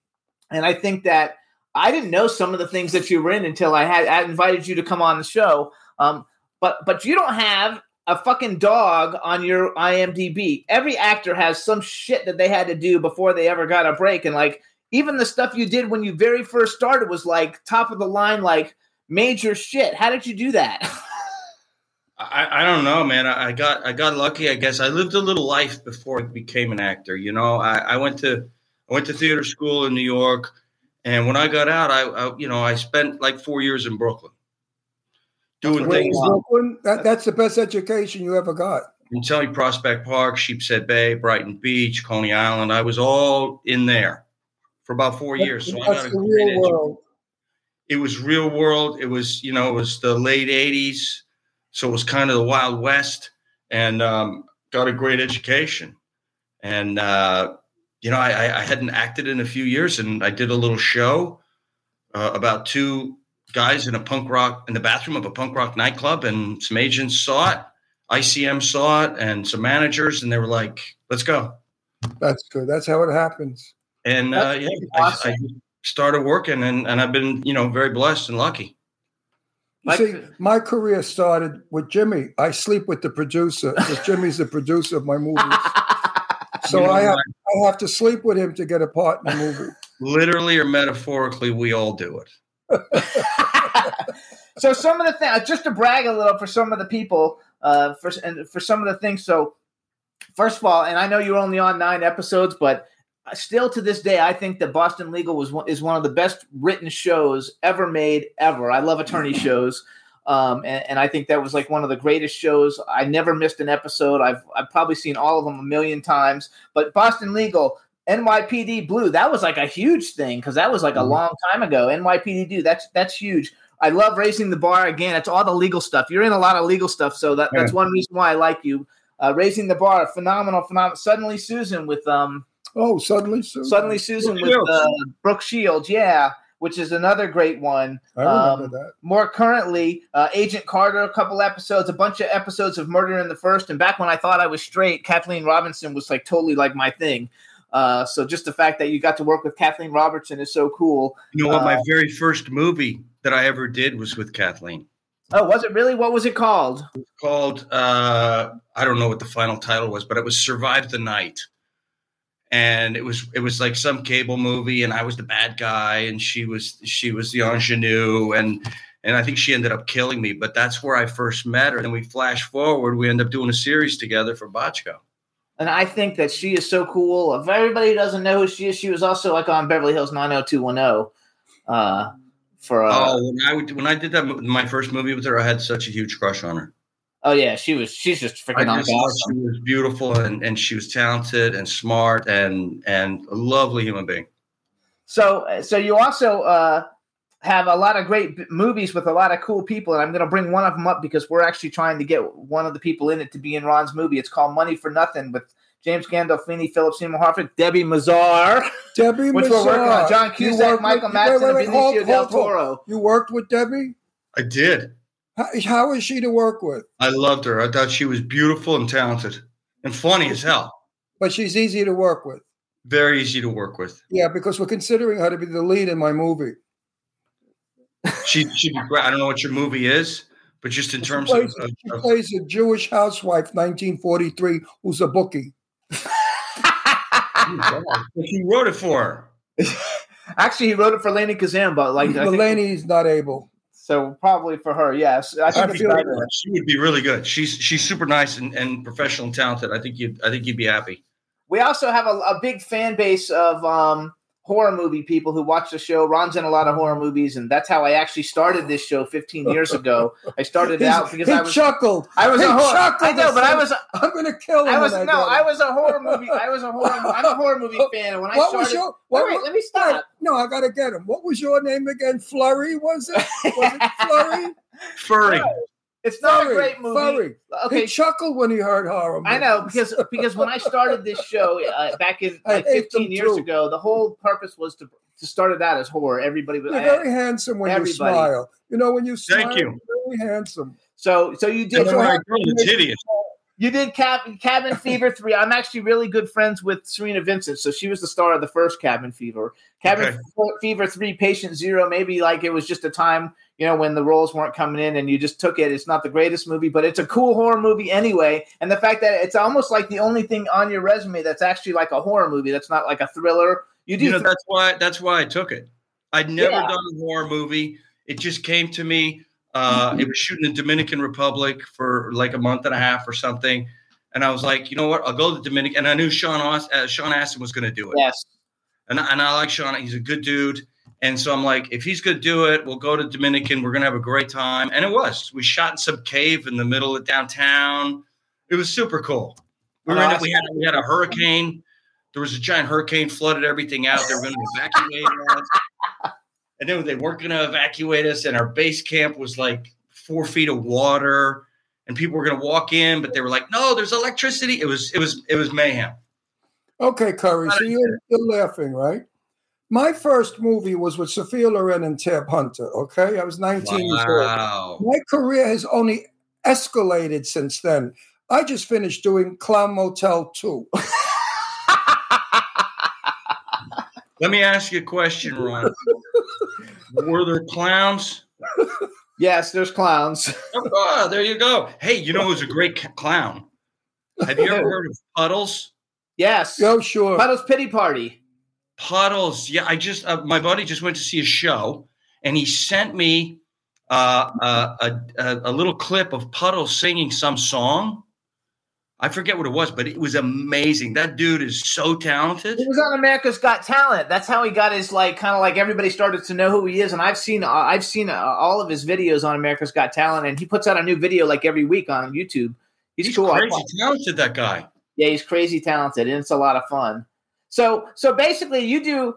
And I think that I didn't know some of the things that you were in until I had I invited you to come on the show. Um, but but you don't have a fucking dog on your IMDb. Every actor has some shit that they had to do before they ever got a break, and like even the stuff you did when you very first started was like top of the line, like major shit. How did you do that? I, I don't know, man. I, I got I got lucky, I guess. I lived a little life before I became an actor. You know, I, I went to I went to theater school in New York, and when I got out, I, I you know I spent like four years in Brooklyn doing things. Brooklyn, that, that's the best education you ever got. I'm telling you, Prospect Park, Sheepshead Bay, Brighton Beach, Coney Island. I was all in there for about four years. So I got a the great real education. world. It was real world. It was, you know, it was the late 80s. So it was kind of the Wild West and um, got a great education. And, uh, you know, I, I- I hadn't acted in a few years and I did a little show uh, about two guys in a punk rock, in the bathroom of a punk rock nightclub. And some agents saw it, ICM saw it, and some managers, and they were like, let's go. That's good. That's how it happens. And uh, yeah, awesome. I, I started working and, and I've been, you know, very blessed and lucky. You see, my career started with Jimmy. I sleep with the producer because Jimmy's the producer of my movies. So You know I have? I have to sleep with him to get a part in the movie. Literally or metaphorically, we all do it. so some of the things, just to brag a little for some of the people, uh, for and for some of the things. So first of all, and I know you're only on nine episodes, but still to this day, I think that Boston Legal was one, is one of the best written shows ever made ever. I love attorney shows. Um, and, and I think that was like one of the greatest shows. I never missed an episode. I've I've probably seen all of them a million times. But Boston Legal, NYPD Blue, that was like a huge thing because that was like a long time ago. NYPD Blue, that's that's huge. I love raising the bar again. It's all the legal stuff. You're in a lot of legal stuff, so that, that's one reason why I like you. Uh, raising the bar, phenomenal, phenomenal. Suddenly Susan with um, Oh, suddenly Susan. suddenly Susan Brooke with Shields. uh, Brooke Shields, yeah, which is another great one. I remember Um, that. more currently, uh, Agent Carter, a couple episodes, a bunch of episodes of Murder in the First, and back when I thought I was straight, Kathleen Robertson was like totally like my thing. Uh, so just the fact that you got to work with Kathleen Robertson is so cool. You know what? My Uh, very first movie that I ever did was with Kathleen. oh, was it really? What was it called? called uh I don't know what the final title was, but it was Survive the Night. And it was it was like some cable movie and I was the bad guy and she was she was the ingenue and and I think she ended up killing me, but that's where I first met her. And then we flash forward, we end up doing a series together for Bochco. And I think that she is so cool. If everybody doesn't know who she is, she was also like on Beverly Hills 90210. Uh, for uh, oh, when I would, when I did that my first movie with her, I had such a huge crush on her. oh yeah, she was. She's just I freaking just awesome. she was beautiful and, and she was talented and smart and and a lovely human being. So, so you also uh, have a lot of great b- movies with a lot of cool people, and I'm going to bring one of them up because we're actually trying to get one of the people in it to be in Ron's movie. It's called Money for Nothing with James Gandolfini, Philip Seymour Hoffman, Debi Mazar, Debbie which we're working on. John You Cusack, Michael with- Madsen, wait, wait, and wait, hold- Benicio del hold, hold. Toro. You worked with Debbie? I did. How, how is she to work with? I loved her. I thought she was beautiful and talented and funny as hell. But she's easy to work with. Very easy to work with. Yeah, because we're considering her to be the lead in my movie. She she'd be great. I don't know what your movie is, but just in terms She of, plays, of, she of plays a Jewish housewife, 1943, who's a bookie. he wrote it for her. Actually, he wrote it for Lainie Kazan, but like I think- Mulaney's not able. so probably for her. Yes, I think I it's feel she would be really good. She's she's super nice and, and professional and talented. I think you I think you'd be happy. We also have a, a big fan base of um, horror movie people who watch the show. Ron's in a lot of horror movies, and that's how I actually started this show 15 years ago. I started out because I was chuckled. I was He a horror. chuckled I know, but I was I'm going to kill him. I was no, get I was a horror movie. I was a horror. I'm a horror movie fan. And when I What started, was your? wait, What, wait, let me stop. No, I got to get him. What was your name again? Flurry, was it? Was it Flurry? Furry. It's not Furry, a great movie. Furry. Okay, He chuckled when he heard horror. I know because because when I started this show uh, back in like 15 years too. ago, the whole purpose was to to start it out as horror. Everybody was You're very handsome when Everybody. you smile. You know, when you smile, Thank you. you're very handsome. so so you did And then when I grow, it's hideous. You did Cab- Cabin Fever 3. I'm actually really good friends with Cerina Vincent. So she was the star of the first Cabin Fever. Cabin Okay. Fe- Fever 3, Patient Zero. Maybe like it was just a time, you know, when the roles weren't coming in and you just took it. It's not the greatest movie, but it's a cool horror movie anyway. And the fact that it's almost like the only thing on your resume that's actually like a horror movie that's not like a thriller. You do You know, thr- that's why that's why I took it. I'd never Yeah. done a horror movie. It just came to me. Uh, it was shooting in Dominican Republic for like a month and a half or something, and I was like, you know what? I'll go to the Dominican. And I knew Sean Aus- uh, Sean Astin was going to do it. yes. and I, and I like Sean. He's a good dude. And so I'm like, if he's going to do it, we'll go to Dominican. We're going to have a great time. And it was. We shot in some cave in the middle of downtown. It was super cool. We, were in it, we, had, we had a hurricane. There was a giant hurricane, flooded everything out. They were going to evacuate us. And then they weren't going to evacuate us. And our base camp was like four feet of water. And people were going to walk in, but they were like, no, there's electricity. It was, it was, it was mayhem. Okay, Currie. So you're, you're laughing, right? My first movie was with Sophia Loren and Tab Hunter. Okay, I was 19 years old. Wow. My career has only escalated since then. I just finished doing Clown Motel 2. Let me ask you a question, Ron. Were there clowns? Yes, there's clowns. Oh, there you go. Hey, you know who's a great clown? Have you ever heard of Puddles? Yes. Yo, sure. Puddles Pity Party. Puddles. Yeah, I just uh, my buddy just went to see a show, and he sent me uh, uh, a, a a little clip of Puddles singing some song. I forget what it was, but it was amazing. That dude is so talented. He was on America's Got Talent. That's how he got his like kind of like everybody started to know who he is. And I've seen uh, I've seen uh, all of his videos on America's Got Talent, and he puts out a new video like every week on YouTube. He's, He's cool. Crazy talented. That guy. Yeah, he's crazy talented, and it's a lot of fun. So so basically, you do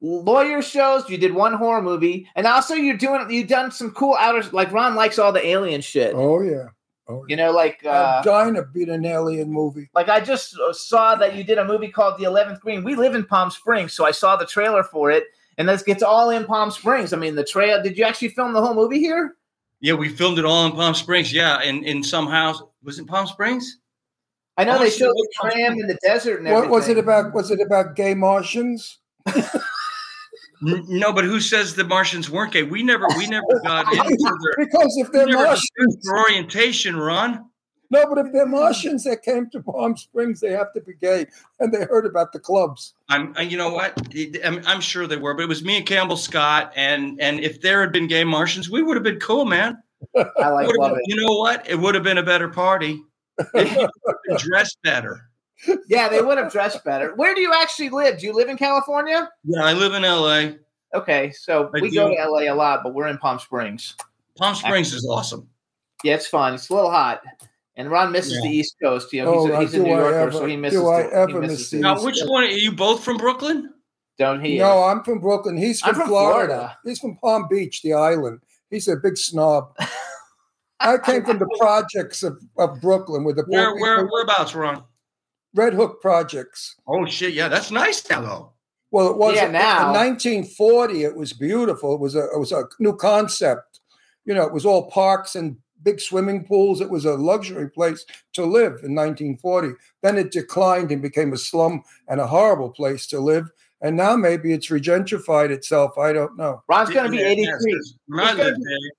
lawyer shows. You did one horror movie, and also you're doing you've done some cool outer like Ron likes all the alien shit. Oh, yeah. Oh, You know, like uh, I'm dying to beat an alien movie. like I just uh, saw that you did a movie called The Eleventh Green. We live in Palm Springs, so I saw the trailer for it, and this gets all in Palm Springs. I mean, the trail. Did you actually film the whole movie here? Yeah, we filmed it all in Palm Springs. Yeah, in in some house. Was it Palm Springs? I know they showed the tram in the desert and What everything. was it about? Was it about gay Martians? N- No, but who says the Martians weren't gay? We never, we never got into their, Because if they're Martians, discussed their orientation, Ron. no, but if they're Martians that came to Palm Springs, they have to be gay, and they heard about the clubs. I'm, uh, you know what? I'm, I'm sure they were, but it was me and Campbell Scott, and and if there had been gay Martians, we would have been cool, man. I like love been- it. You know what? It would have been a better party. They would have dressed better. Yeah, they would have dressed better. Where do you actually live? Do you live in California? Yeah, I live in L.A. Okay, so I we do. go to LA a lot, but we're in Palm Springs. Palm Springs is awesome. Yeah, it's fun. It's a little hot. And Ron misses Yeah. the East Coast. You know, he's, Oh, a, uh, he's a New I Yorker, ever- so he misses. do I the, ever he misses miss the the Now, which one are you both from Brooklyn? Don't he? No, I'm from Brooklyn. He's I'm from, from Florida. Florida. He's from Palm Beach, the island. He's a big snob. I came from the projects of, of Brooklyn with the Where, poor where, whereabouts, Ron? Red Hook projects. Oh shit, yeah, that's nice now though. Well, it was Yeah, now. in 1940. It was beautiful. It was a it was a new concept. You know, it was all parks and big swimming pools. It was a luxury place to live in 1940. Then it declined and became a slum and a horrible place to live. And now maybe it's regentrified itself. I don't know. Ron's going to be 83. yes, He's gonna be- there.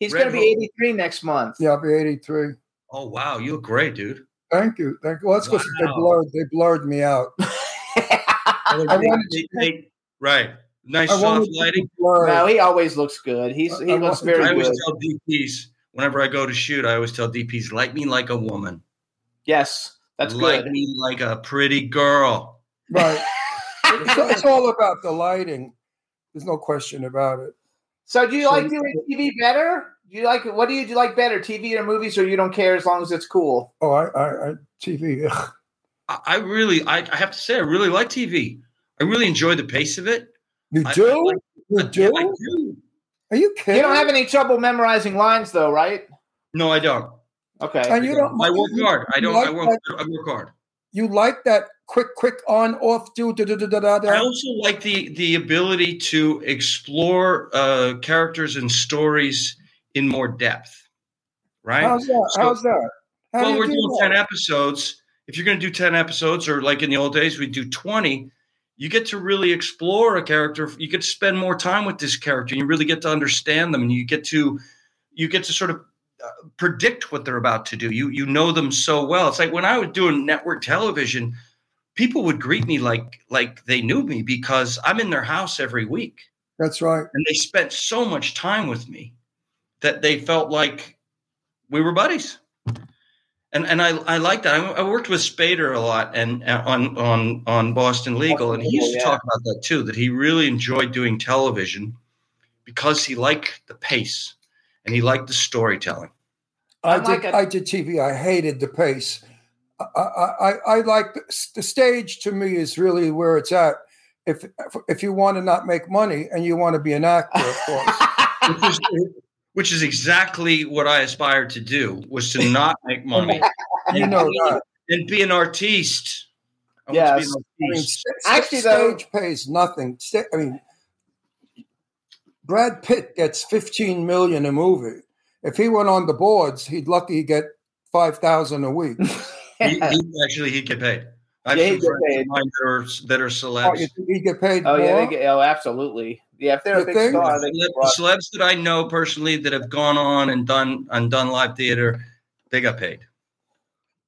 He's Red going to be Hook. 83 next month. Yeah, I'll be 83. Oh wow, you look great, dude. Thank you. Thank you. Well, that's because they blurred they blurred me out. I wanted They- they- right, nice I soft lighting. be. No, he always looks good. He's he I looks want- very I always good. tell DPs whenever I go to shoot, I always tell DPs, like me like a woman, Yes, that's like good. me like a pretty girl. Right. it's, it's all about the lighting. There's no question about it. So, do you So- like doing TV better? Do you like what do you do like better, TV or movies, or you don't care as long as it's cool? Oh, I, I, I TV. ugh. I, I really, I, I have to say, I really like TV. I really enjoy the pace of it. You do? I like- you do? Yeah, I do. Are you kidding? You don't have any trouble memorizing lines, though, right? No, I don't. Okay. and you don't. I work you- hard. I don't. Like I work. that, I work hard. you like that quick, quick on off do da da da da da. I also like the the ability to explore uh, characters and stories in more depth. Right? How's that? So- How's that? How well, we're do doing that? ten episodes. If you're going to do ten episodes, or like in the old days, we do twenty. You get to really explore a character. You get to spend more time with this character. You really get to understand them, and you get to you get to sort of uh, predict what they're about to do. You you know them so well. It's like when I was doing network television, people would greet me like like they knew me because I'm in their house every week That's right. and they spent so much time with me that they felt like we were buddies. And and I I like that. I, I worked with Spader a lot and uh, on on on Boston Legal, and he used to Yeah. talk about that too. That he really enjoyed doing television because he liked the pace and he liked the storytelling. I I'm did. like a- I did TV. I hated the pace. I, I, I, I like the, the stage. To me, is really where it's at. If if you want to not make money and you want to be an actor, of course. Which is, which is exactly what I aspired to do was to not make money you know that. and be an artiste. I want be Yes. an I mean, artiste. st- Actually, though- stage pays nothing. I mean, Brad Pitt gets 15 million a movie. If he went on the boards, he'd lucky get 5,000 a week. he, he actually he'd get paid. I have Yeah, some he'd get paid. that are that are Oh, celebs. you he'd get paid Oh more? yeah, they get, oh absolutely. Yeah, if they're a big think? star, they Celeb- get brought- celebs that I know personally that have gone on and done and done live theater, they got paid.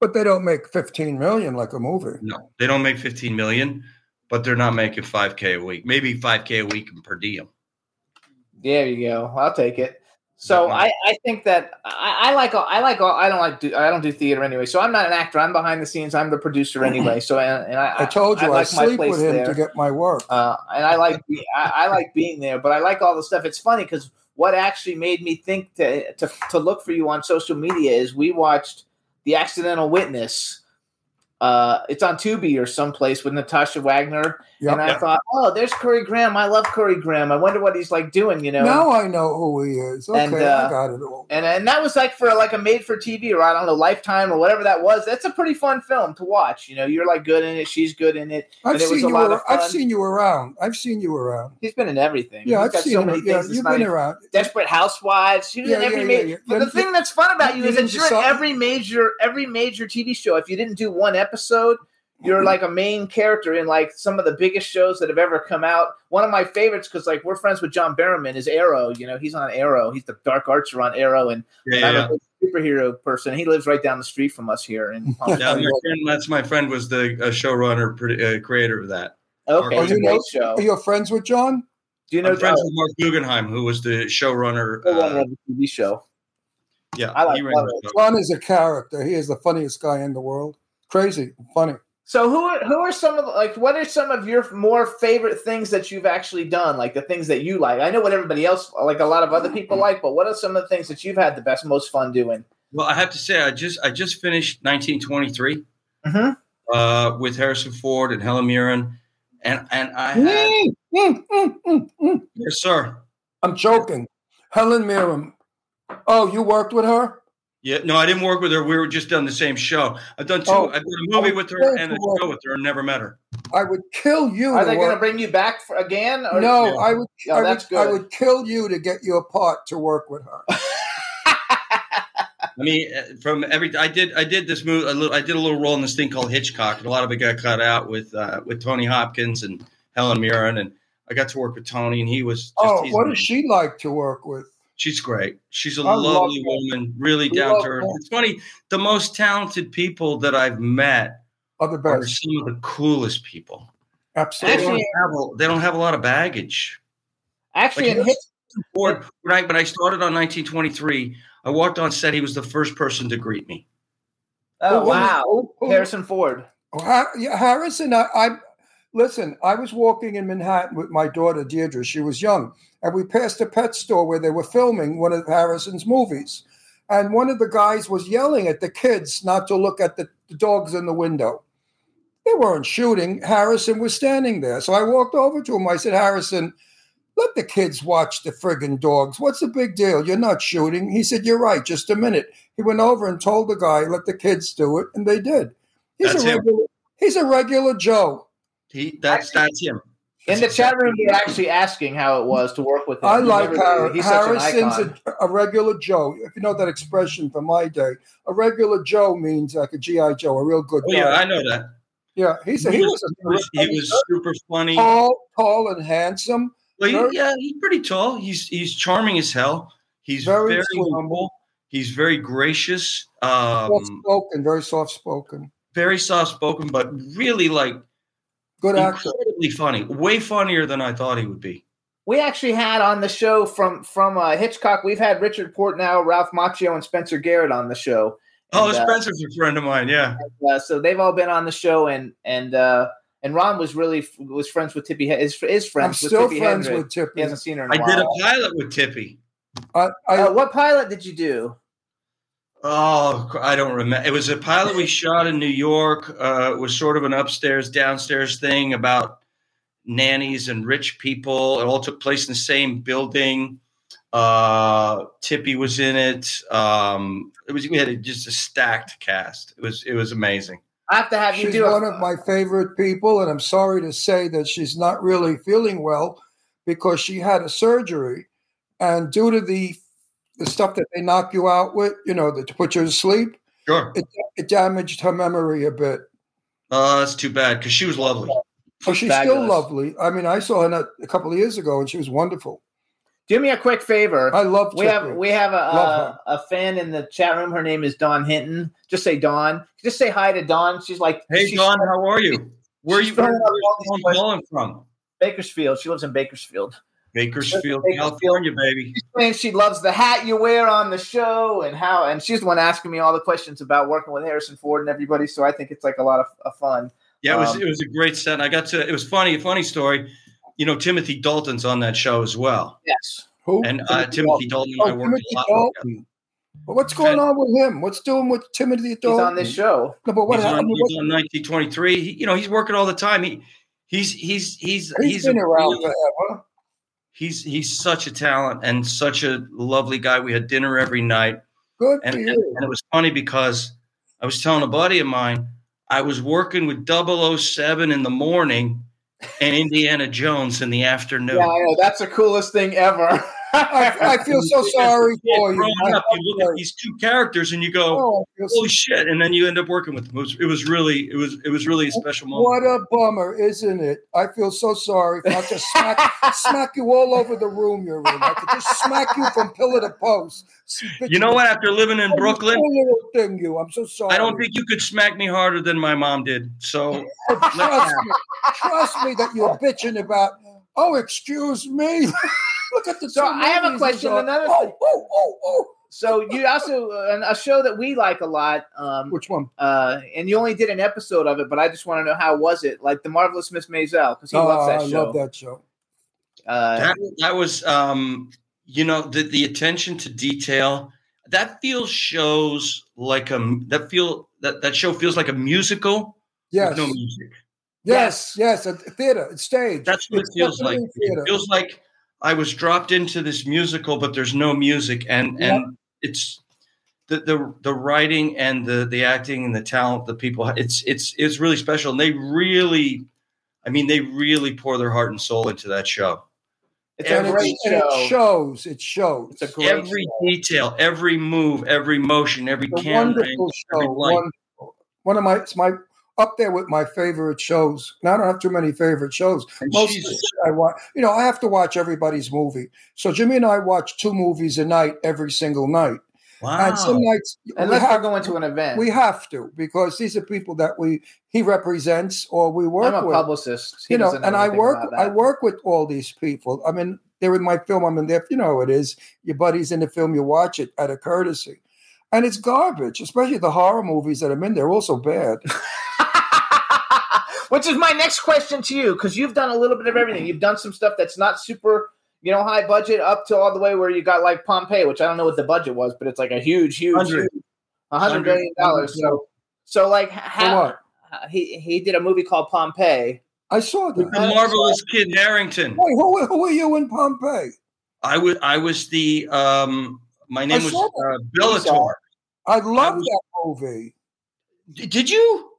but they don't make 15 million like a movie. No, they don't make 15 million, but they're not making 5k a week. Maybe 5k a week and per diem. There you go. I'll take it. So Yeah. I, I think that I, I like I like all, I don't like do, I don't do theater anyway. So I'm not an actor. I'm behind the scenes. I'm the producer anyway. So and, and I, I told you I, like my sleep with him there. to get my work. uh, and I like be, I, I like being there, but I like all the stuff. It's funny because what actually made me think to, to to look for you on social media is we watched the Accidental Witness. Uh, it's on Tubi or someplace with Natasha Wagner, Yeah. and I thought, oh, there's Currie Graham. I love Currie Graham. I wonder what he's like doing. You know, Now I know who he is. Okay, And, uh, I got it all. and and that was like for like a made for TV or I don't know Lifetime or whatever that was. That's a pretty fun film to watch. You know, you're like good in it. She's good in it. I've and it was seen a you. lot ar- of. I've seen you around. I've seen you around. He's been in everything. Yeah, He's I've seen so many Yeah, things. It's you've been around. Desperate Housewives. She was in Yeah, every yeah, major. yeah, yeah. But the thing that's fun about you, you is that you're in every major every major TV show. If you didn't do one episode, you're like a main character in like some of the biggest shows that have ever come out. One of my favorites because like we're friends with John Barrowman is Arrow. You know, he's on Arrow. He's the Dark Archer on Arrow, and Yeah, I'm yeah. a big superhero person. He lives right down the street from us here in Palm Yeah, Beach. my friend, that's my friend was the uh, showrunner, uh, creator of that. Okay, Oh, it's a you know, show. are you friends with John? Do you know I'm friends with Marc Guggenheim, who was the showrunner. Co-runner Uh, of the TV show. yeah, I like he ran love the it. show. John is a character. He is the funniest guy in the world. Crazy, funny. So who are who are some of like what are some of your more favorite things that you've actually done? Like the things that you like. I know what everybody else like a lot of other people like, but what are some of the things that you've had the best most fun doing? Well, I have to say, I just I just finished 1923 Mhm. uh, with Harrison Ford and Helen Mirren, and and I had Mm, mm, mm, mm, mm. yes, sir. I'm joking. Helen Mirren. Oh, you worked with her? Yeah, no, I didn't work with her. We were just on the same show. I've done two. Oh, I've done a movie with her and a to work. show with her, and never met her. I would kill you. Are to they going to bring you back for, again? Or, No, Yeah. I would. Oh, I that's would. I would kill you to get you apart to work with her. I mean, uh, from every I did I did this movie. A little, I did a little role in this thing called Hitchcock, and a lot of it got cut out with uh, with Tony Hopkins and Helen Mirren, and I got to work with Tony, and he was. Just, Oh, he's what amazing. does she like to work with? She's great. She's a I lovely her. woman, really down to earth. her. It's funny. The most talented people that I've met Are the are some of the coolest people. They Absolutely. don't have a, they don't have a lot of baggage. Actually, Like, in Hitch, Ford, when I when I started on 1923, I walked on set. He was the first person to greet me. oh Who- wow, who- who- Harrison Ford. Oh, Har- yeah, Harrison, I, I listen. I was walking in Manhattan with my daughter Deirdre. She was young, and we passed a pet store where they were filming one of Harrison's movies. And one of the guys was yelling at the kids not to look at the, the dogs in the window. They weren't shooting. Harrison was standing there. So I walked over to him. I said, Harrison, let the kids watch the friggin' dogs. What's the big deal? You're not shooting. He said, You're right. Just a minute. He went over and told the guy, Let the kids do it. And they did. He's That's a him. he's a regular Joe. He that's that's him. In the chat room, they're actually asking how it was to work with him. I like never- He's such Harrison's a, a regular Joe. If you know that expression from my day, a regular Joe means like a GI Joe, a real good Oh guy. yeah, I know that. yeah, he's a, He he was, was, a, he was super funny. tall, tall and handsome. Well, very- he, yeah, he's pretty tall. He's he's charming as hell. He's Very very, sweet. humble. He's very gracious. Soft Um, spoken, very soft spoken. very soft spoken, but really like Good actor. incredibly funny. Way funnier than I thought he would be. We actually had on the show from from uh, Hitchcock. We've had Richard Portnow, Ralph Macchio, and Spencer Garrett on the show. Oh, And, uh, Spencer's a friend of mine. Yeah. Uh, so they've all been on the show, and and uh, and Ron was really was friends with Tippi. Is is friends. I'm with still Tippi friends Hedren. with Tippi. He hasn't seen her in a I while. did a pilot with Tippi. I, I, Uh, what pilot did you do? Oh, I don't remember. It was a pilot we shot in New York. Uh, it was sort of an upstairs, downstairs thing about nannies and rich people. It all took place in the same building. Uh, Tippi was in it. Um, it was we had a, just a stacked cast. It was it was amazing. I have to have you do one a, of my favorite people, and I'm sorry to say that she's not really feeling well because she had a surgery, and due to the the stuff that they knock you out with, you know, that to put you to sleep, Sure. it, it damaged her memory a bit. Uh, that's too bad because she was lovely. Oh, she's Fabulous. still lovely. I mean, I saw her not, a couple of years ago, and she was wonderful. do me a quick favor. I love. we have Tippi. we have a, Love a a fan in the chat room. Her name is Dawn Hinton. Just say Dawn. Just say hi to Dawn. She's like, Hey, she's Don, how are you? Where are you? Where, throwing up all these where's questions. Dawn calling from? Bakersfield. She lives in Bakersfield. Bakersfield, Bakersfield. California, baby. She's saying she loves the hat you wear on the show and how, and she's the one asking me all the questions about working with Harrison Ford and everybody. So I think it's like a lot of, of fun. Yeah, it was Um, it was a great set. And I got to it was funny, a funny story. You know, Timothy Dalton's on that show as well. Yes. Who? And uh, Timothy Dalton and I Oh, worked Timothy a lot. with Dalton. But what's going on with him? What's doing with Timothy Dalton? He's Dalton? on this show. No, but what he's on, happened? he's on 1923. He, you know, he's working all the time. He He's he's he's He's he's been around forever. He's he's such a talent and such a lovely guy. We had dinner every night, Good and, for you. and it was funny because I was telling a buddy of mine I was working with 007 in the morning and Indiana Jones in the afternoon. Yeah, I. That's the coolest thing ever. I, I feel so sorry for you. Growing up, you look at these two characters and you go, Oh, I so- "Holy shit!" And then you end up working with them. It was, it was really, it was, it was really a special moment. What a bummer, isn't it? I feel so sorry. I'll just smack, smack you all over the room you're in. I could just smack you from pillar to post. You know what? After living in Brooklyn, little thing, you. I'm so sorry. I don't think you could smack me harder than my mom did. So oh, Trust me, trust me that you're bitching about. Oh, excuse me. Look at the. So I have a question. he's. Another Oh, thing. oh, oh, oh. So you also uh, a show that we like a lot. Um, Which one? uh, and you only did an episode of it, but I just want to know how was it? Like the marvelous Miss Maisel because he Oh, loves that I show. I love that show. Uh, that that was, um, you know, the the attention to detail. That feels shows like a that feel that that show feels like a musical Yes. no music. Yes, yes, a theater, a stage. That's what It's it feels like. theater. It feels like I was dropped into this musical, but there's no music, and Yeah. and it's the the the writing and the the acting and the talent the people. It's it's it's really special, and they really, I mean, they really pour their heart and soul into that show. it's and, a great it's, and show. it shows. It shows. It's a great Every show. detail, every move, every motion, every It's a camera, wonderful show. every light. Wonderful. One of my it's my up there with my favorite shows. Now I don't have too many favorite shows. And Most of the shit I watch, you know, I have to watch everybody's movie. So Jimmy and I watch two movies a night every single night. Wow. And some Wow. nights we Unless have, we're going to an event. we have to because these are people that we he represents or we work I'm a with. publicist. He you know, doesn't and I work I work with all these people. I mean, they're in my film. I'm in there. You know how it is. Your buddy's in the film. You watch it out of courtesy, and it's garbage. Especially the horror movies that I'm in. They're also bad. Which is my next question to you, because you've done a little bit of everything. You've done some stuff that's not super, you know, high budget, up to all the way where you got like Pompeii, which I don't know what the budget was, but it's like a huge, huge, Hundred. huge- a hundred million dollars. So, so like, how what? uh, he he did a movie called Pompeii. I saw The that. marvelous Kit Harington. Wait, who, who are you in Pompeii? I was I was the um my name I was saw uh, that. Bellator. I love was- that movie. D- Did you?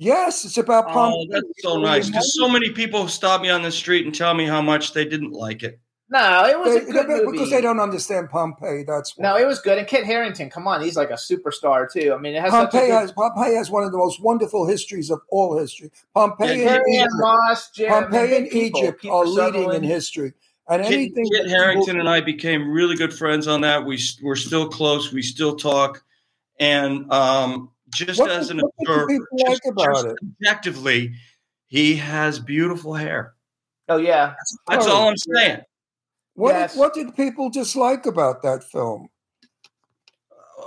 Yes, it's about Oh, Pompeii. that's so nice because so many people stop me on the street and tell me how much they didn't like it. No, it was They- a good they- movie. because they don't understand Pompeii. That's why. No, it was good. And Kit Harington, come on, he's like a superstar too. I mean, it has such a Pompeii good. has Pompeii has one of the most wonderful histories of all history. Pompeii Yeah, and Carrie Egypt, Moss, Jim, Pompeii and people. Egypt Kiefer are leading in history. And Kit, anything Kit that Harington people- and I became really good friends on that. We we're still close. We still talk, and um, just What as did- an what observer, people just, like about just it? objectively, he has beautiful hair. Oh yeah, That's Oh, all I'm saying. What, Yes. did, what did people dislike about that film?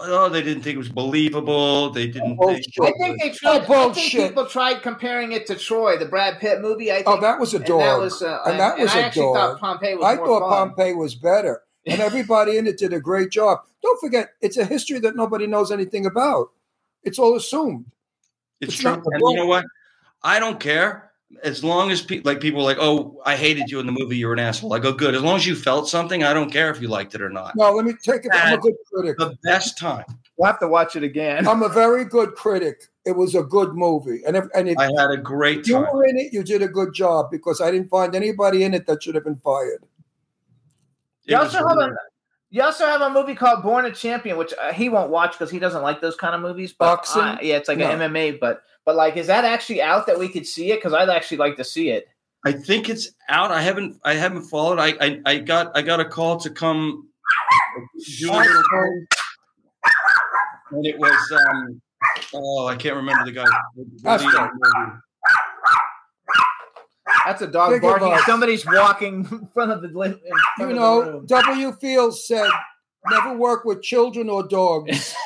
Oh, they didn't think it was believable. They didn't. Bullshit. Think, I think they Oh, tried. I think people tried comparing it to Troy, the Brad Pitt movie. I think, Oh, that was a and dog. that was, uh, And that was I a actually dog. thought Pompeii was I more thought fun. Pompeii was better. And everybody in it did a great job. Don't forget, it's a history that nobody knows anything about. It's all assumed. It's, It's true. not And you know what? I don't care. As long as pe- like people are like, oh, I hated you in the movie. You're an asshole. I go, good. As long as you felt something, I don't care if you liked it or not. No, let me take it. I'm a good critic. The best time. We'll have to watch it again. I'm a very good critic. It was a good movie. And if, and if I had a great you time. were in it, you did a good job because I didn't find anybody in it that should have been fired. It You was also have a really- you also have a movie called Born a Champion, which uh, he won't watch because he doesn't like those kind of movies. But Boxing? I- yeah, it's like No. an MMA. But but like, is that actually out that we could see it? Because I'd actually like to see it. I think it's out. I haven't. I haven't followed. I. I, I got. I got a call to come. Do a little thing. and it was. um Oh, I can't remember the guy. The- the That's lead right. of the movie. That's a dog Think barking. Somebody's walking in front of the li- front You of the know, room. W. Fields said, never work with children or dogs.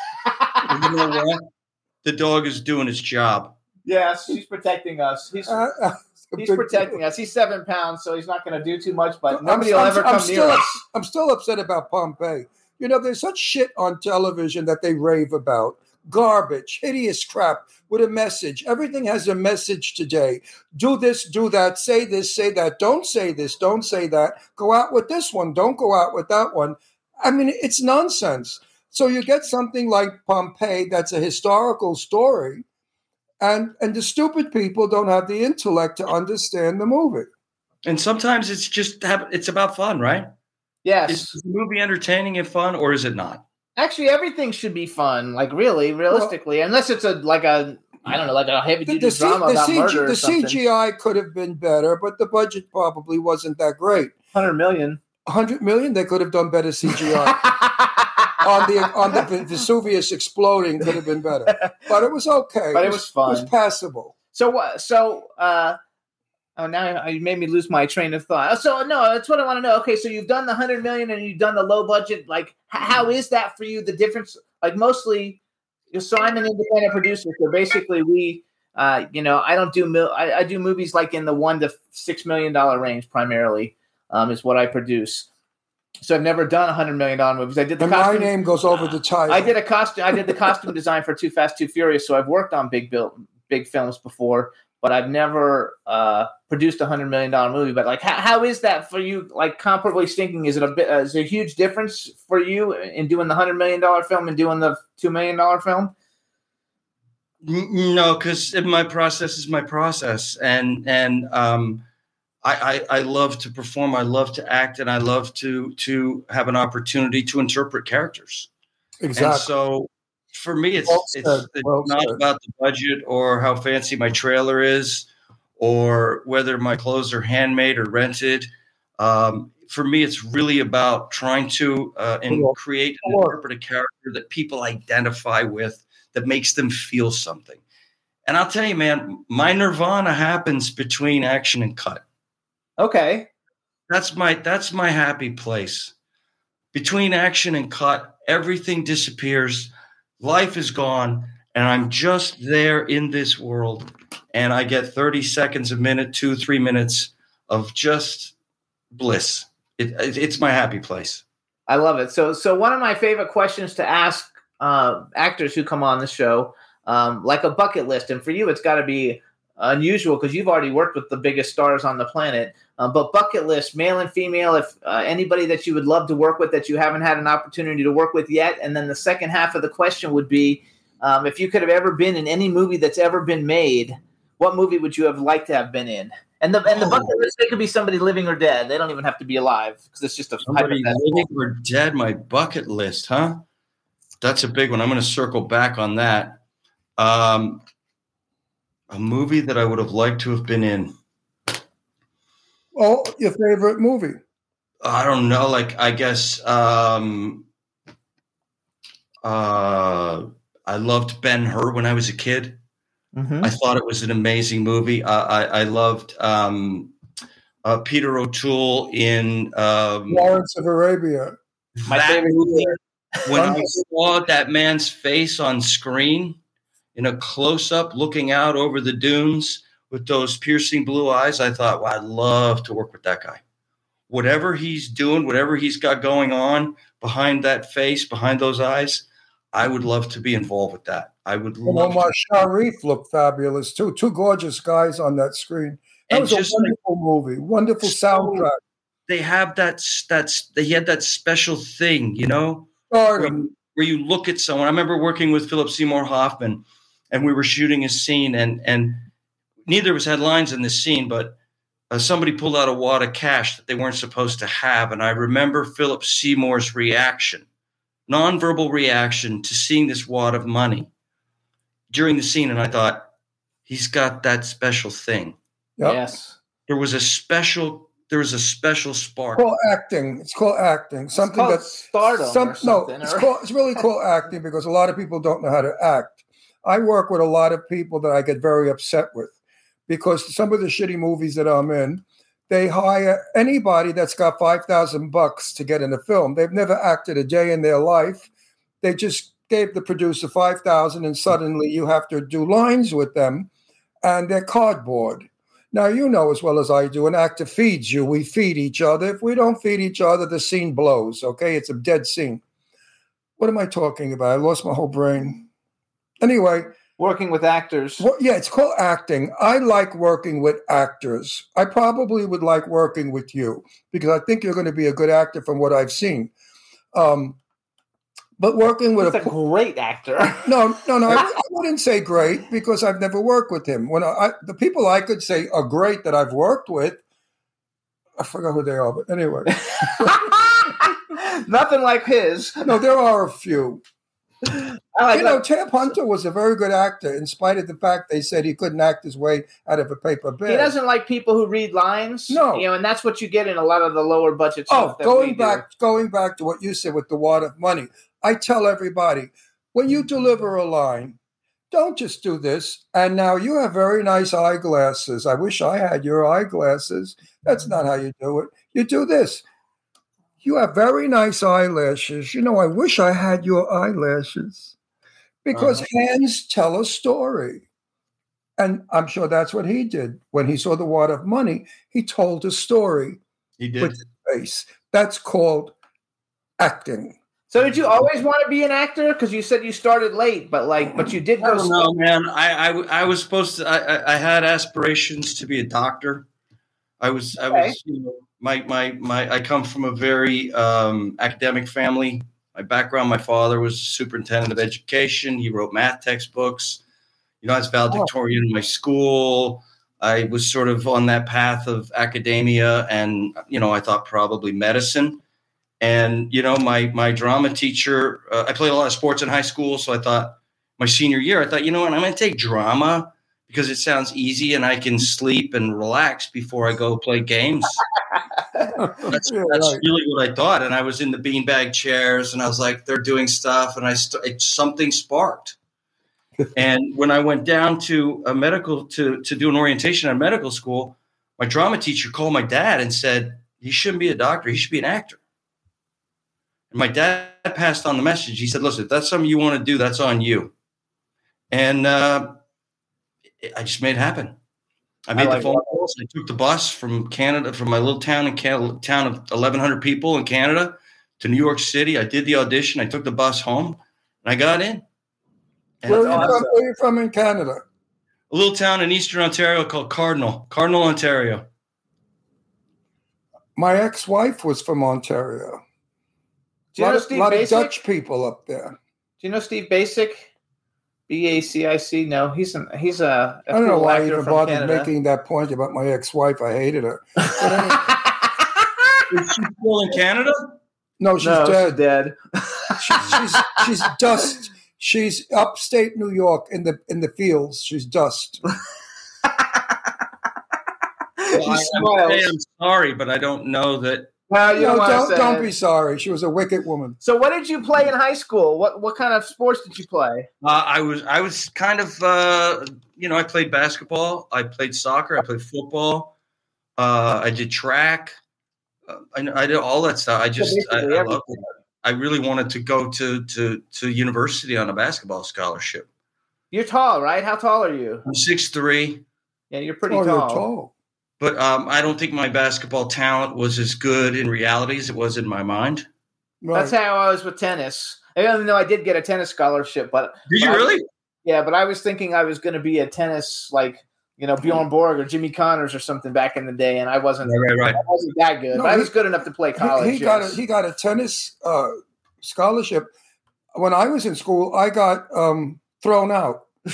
You know what? The dog is doing his job. Yes, he's protecting us. He's Uh, uh, he's big- protecting us. He's seven pounds, so he's not going to do too much. But I'm- nobody will I'm- ever I'm come still, near ups- us. I'm still upset about Pompeii. You know, there's such shit on television that they rave about. Garbage, hideous crap with a message. Everything has a message today. Do this, do that, say this, say that. Don't say this, don't say that. Go out with this one, don't go out with that one. I mean, it's nonsense. So you get something like Pompeii that's a historical story, and and the stupid people don't have the intellect to understand the movie. And sometimes it's just it's about fun, right? Yes. Is the movie entertaining and fun, or is it not? Actually, everything should be fun. Like really, realistically, unless it's a like a I don't know, like a heavy The, duty the, C- drama about CG murder or the. CGI could have been better, but the budget probably wasn't that great. Hundred million. 100 million, they could have done better CGI. on the on the Vesuvius exploding could have been better, but it was okay. But it was fun. It was passable. So what? So uh, oh, now you made me lose my train of thought. So no, that's what I want to know. Okay, so you've done the hundred million and you've done the low budget. Like, how is that for you? The difference, like, mostly. So I'm an independent producer. So basically, we, uh, you know, I don't do mil- I, I do movies like in the one to six million dollar range primarily. Um, is what I produce. So I've never done a hundred million dollar movies. I did the And my name goes over the title. I did a costume. I did the costume design for Too Fast, Too Furious. So I've worked on big bill, big films before, but I've never uh, produced a hundred million dollar movie. But like, how, how is that for you? Like, comparably speaking, is it a bit? Uh, is it a huge difference for you in doing the hundred million dollar film and doing the two million dollar film? No, because my process is my process, and and um, I, I I love to perform. I love to act, and I love to to have an opportunity to interpret characters. Exactly. And so for me, it's Well it's, it's well not said. about the budget or how fancy my trailer is, or whether my clothes are handmade or rented. Um, for me, it's really about trying to uh, and Cool. create and Cool. interpret a character that people identify with, that makes them feel something. And I'll tell you, man, my nirvana happens between action and cut. Okay. That's my that's my happy place. Between action and cut, everything disappears. Life is gone, and I'm just there in this world. And I get 30 seconds a minute, two, three minutes of just bliss. It, it- it's my happy place. I love it. So, so one of my favorite questions to ask uh, actors who come on the show, um, like a bucket list, and for you, it's got to be unusual because you've already worked with the biggest stars on the planet. Uh, but bucket list, male and female, if uh, anybody that you would love to work with that you haven't had an opportunity to work with yet, and then the second half of the question would be, um, if you could have ever been in any movie that's ever been made, what movie would you have liked to have been in? And the and the Oh. bucket list, they could be somebody living or dead. They don't even have to be alive because it's just a Somebody living or dead, my bucket list, huh? That's a big one. I'm going to circle back on that. Um, a movie that I would have liked to have been in. Oh, your favorite movie? I don't know. Like, I guess um, uh, I loved Ben Hur when I was a kid. Mm-hmm. I thought it was an amazing movie. I, I, I loved um, uh, Peter O'Toole in um, Lawrence of Arabia. My that favorite movie. movie. When I saw that man's face on screen in a close up looking out over the dunes with those piercing blue eyes, I thought, wow, I'd love to work with that guy. Whatever he's doing, whatever he's got going on behind that face, behind those eyes, I would love to be involved with that. I would And love Omar to. Sharif looked fabulous too. Two gorgeous guys on that screen. That And was a just like- wonderful movie. Wonderful soundtrack. They have that, that's, they had that special thing, you know? Stardom. where you look at someone. I remember working with Philip Seymour Hoffman, and we were shooting a scene, and and neither of us had lines in this scene, but uh, somebody pulled out a wad of cash that they weren't supposed to have, and I remember Philip Seymour's reaction, nonverbal reaction to seeing this wad of money during the scene, and I thought he's got that special thing. Yep. Yes. There was a special. There was a special spark. It's called acting. It's called acting. Something called that's stardom Some, or no, something, it's called. It's really called acting because a lot of people don't know how to act. I work with a lot of people that I get very upset with because some of the shitty movies that I'm in, they hire anybody that's got five thousand bucks to get in a film. They've never acted a day in their life. They just gave the producer five thousand, and suddenly you have to do lines with them, and they're cardboard. Now you know as well as I do, an actor feeds you. We feed each other. If we don't feed each other, the scene blows. Okay, it's a dead scene. What am I talking about? I lost my whole brain. Anyway, working with actors. Well, yeah, it's called acting. I like working with actors. I probably would like working with you because I think you're going to be a good actor from what I've seen. Um, but working with He's a great actor. no, no, no. I, I wouldn't say great because I've never worked with him. When I, I the people I could say are great that I've worked with, I forgot who they are. But anyway, Nothing like his. no, there are a few. Like you know. Tab Hunter was a very good actor, in spite of the fact they said he couldn't act his way out of a paper bag. He doesn't like people who read lines. No. you know, and that's what you get in a lot of the lower budget Oh, going we do. back, going back to what you said with the wad of money, I tell everybody when you deliver a line, don't just do this. And now you have very nice eyeglasses. I wish I had your eyeglasses. That's not how you do it. You do this. You have very nice eyelashes. You know, I wish I had your eyelashes because uh-huh. hands tell a story. And I'm sure that's what he did. When he saw the wad of money, he told a story He did. with his face. That's called acting. So did you always want to be an actor? Because you said you started late, but like, but you did I go. don't know, man. I, I I was supposed to. I, I I had aspirations to be a doctor. I was I was you know, my my my. I come from a very um, academic family. My background: my father was superintendent of education. He wrote math textbooks. You know, I was valedictorian in my school. I was sort of on that path of academia, and you know, I thought probably medicine. And you know, my my drama teacher. Uh, I played a lot of sports in high school, so I thought my senior year, I thought, you know what, I'm going to take drama because it sounds easy and I can sleep and relax before I go play games. That's, that's right. really what I thought. And I was in the beanbag chairs and I was like, they're doing stuff. And I st- it, something sparked. and when I went down to a medical to, to do an orientation at medical school, my drama teacher called my dad and said, he shouldn't be a doctor. He should be an actor. And my dad passed on the message. He said, listen, if that's something you want to do, that's on you. And uh, I just made it happen. I made like the phone calls. I took the bus from Canada, from my little town in Canada, town of 1,100 people in Canada to New York City. I did the audition. I took the bus home, and I got in. And Where are, you a from, where are you from in Canada? A little town in Eastern Ontario called Cardinal, Cardinal, Ontario. My ex-wife was from Ontario. Do you lot know of, Steve lot of Dutch people up there. Do you know Steve Bacic? B A C I C. No, he's an he's a. a I don't know why I actor even bothered Canada. making that point about my ex-wife. I hated her. Is she still in Canada? No, she's No, she's dead. dead. She's she's dust. She's upstate New York in the in the fields. She's dust. Well, I, I would say I'm sorry, but I don't know that. No, you No, don't, don't say don't it. be sorry. She was a wicked woman. So, what did you play in high school? What what kind of sports did you play? Uh, I was I was kind of uh, you know I played basketball, I played soccer, I played football, uh, I did track, uh, I, I did all that stuff. I just I, I loved it. I really wanted to go to to to university on a basketball scholarship. You're tall, right? How tall are you? I'm six three, Yeah, you're pretty Oh, tall. you're tall. But um, I don't think my basketball talent was as good in reality as it was in my mind. Right. That's how I was with tennis. Even though I did get a tennis scholarship, but Did you but I- really? yeah, but I was thinking I was going to be a tennis like you know Bjorn Borg or Jimmy Connors or something back in the day, and I wasn't. Right, right, right. I wasn't that good, No, but I was good enough to play college. he, he got a, he got a tennis uh, scholarship. When I was in school, I got um, thrown out.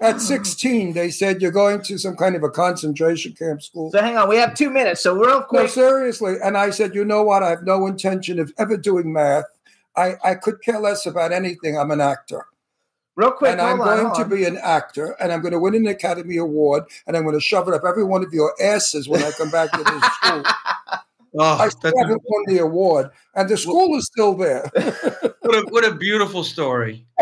At 16, they said you're going to some kind of a concentration camp school. so hang on, we have two minutes. So real No, quick, seriously. And I said, you know what? I have no intention of ever doing math. I, I could care less about anything. I'm an actor. real quick, and I'm hold on, going hold to on. be an actor, and I'm going to win an Academy Award, and I'm going to shove it up every one of your asses when I come back to this school. Oh, I still that's a, haven't won the award, and the school is still there. what, a, what a beautiful story.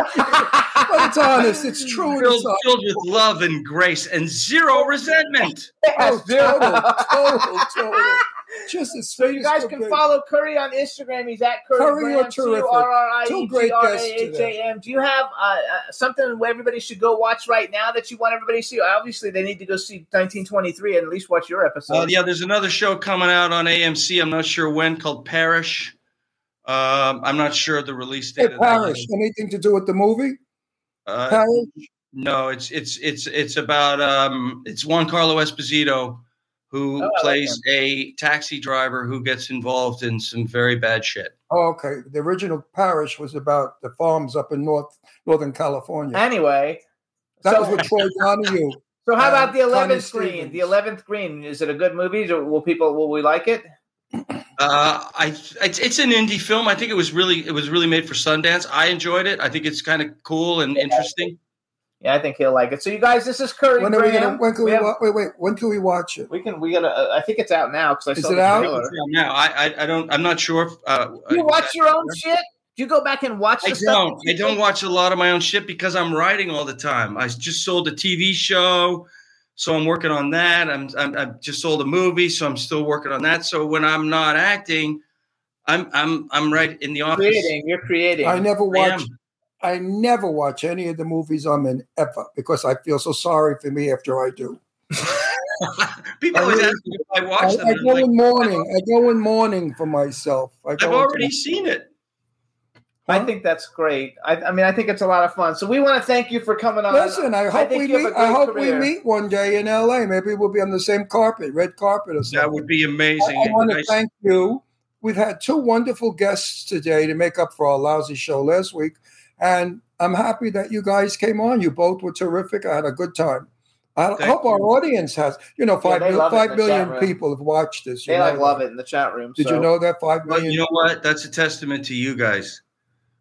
but it's honest. It's true. and Filled, It's filled with love and grace and zero resentment. Oh, total, total, total. Just as So you guys can follow Currie on Instagram. He's at Currie, Currie, you're Graham, terrific. C-U-R-R-I-E-G-R-A-H-A-M. Two great guests Do you have uh, uh, something where everybody should go watch right now that you want everybody to see? Obviously, they need to go see 1923 and at least watch your episode. Uh, yeah, there's another show coming out on AMC. I'm not sure when called Parish. Um, I'm not sure of the release Hey, date. of that Paris, yet. anything to do with the movie? Uh, Paris? no, it's it's it's it's about um, it's Giancarlo Esposito who Oh, I like plays a taxi driver who gets involved in some very bad shit. Oh, okay. The original Parish was about the farms up in North Northern California. Anyway, that so- was with Troy Donahue. So how about the eleventh green? The eleventh green is it a good movie? Will people will we like it? Uh, I it's, it's an indie film. I think it was really it was really made for Sundance. I enjoyed it. I think it's kind of cool and interesting. Yeah, I think he'll like it. So you guys, this is Currie When are we gonna? When can we? have- wa- wait, wait. When can we watch it? we can we gotta. Uh, I think it's out now because I Is saw it the out? trailer. Now I, I I don't I'm not sure. If, uh, You watch your own shit. Do you go back and watch? I stuff don't. I don't watch a lot of my own shit because I'm writing all the time. I just sold a TV show, so I'm working on that. I'm, I'm I just sold a movie, so I'm still working on that. So when I'm not acting, I'm I'm I'm right in the office. Creating. You're creating. I never watch. I never watch any of the movies I'm in ever because I feel so sorry for me after I do. People I always really- ask me if I watch I, them. I I'm go like, in mourning. I go in mourning for myself. I go I've already seen it. I think that's great. I, I mean, I think it's a lot of fun. So we want to thank you for coming on. Listen, I hope think we meet. a I great hope career. we meet one day in L.A. Maybe we'll be on the same carpet, red carpet or something. That would be amazing. I, want to Nice- thank you. We've had two wonderful guests today to make up for our lousy show last week, and I'm happy that you guys came on. You both were terrific. I had a good time. I Thank hope our audience has. You know, five they mil- love it in five the million chat people have watched this. You They know like love it in the chat room. Did so- you know that five Well, you know what? That's a testament to you guys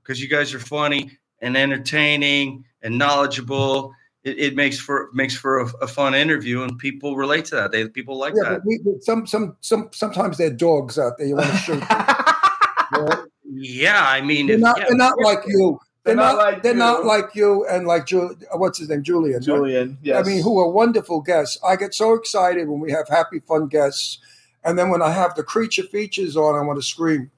because you guys are funny and entertaining and knowledgeable. It, it makes for makes for a, a fun interview, and people relate to that. They people like yeah, that. but we, but some some some sometimes there are dogs out there you want to shoot. You know? Yeah, I mean, They're if- not, yeah, they're not like you. They're, They're not not. like they're not you. like you and like Jul- what's his name, Julian. right? Julian. Yes. I mean, who are wonderful guests. I get so excited when we have happy, fun guests, and then when I have the creature features on, I want to scream.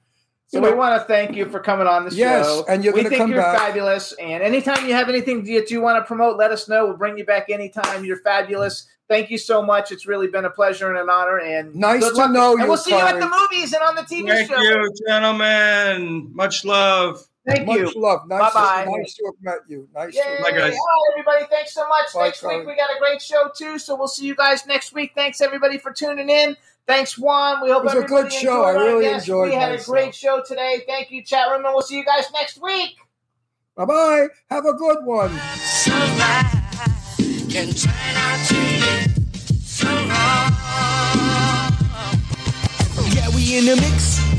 So You we want to thank you for coming on the Yes, show. and you're we think come you're back. fabulous. And anytime you have anything that you want to promote, let us know. We'll bring you back anytime. You're fabulous. Thank you so much. It's really been a pleasure and an honor. And Nice to luck. know And you, we'll see you at the movies and on the TV Thank show. Thank you, gentlemen. Much love. Thank much you. love. Nice, Bye-bye. To, nice to have met you. Nice Yay. to Bye, guys. All right, everybody. Thanks so much. Bye, next week we got a great show too. So we'll see you guys next week. Thanks everybody for tuning in. Thanks Juan. We hope It was a everybody good show. enjoyed I really guests. enjoyed We had myself. a great show today. Thank you, chat room, and we'll see you guys next week. Bye bye. Have a good one. can turn out to be so wrong. Yeah, we in the mix.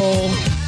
Oh.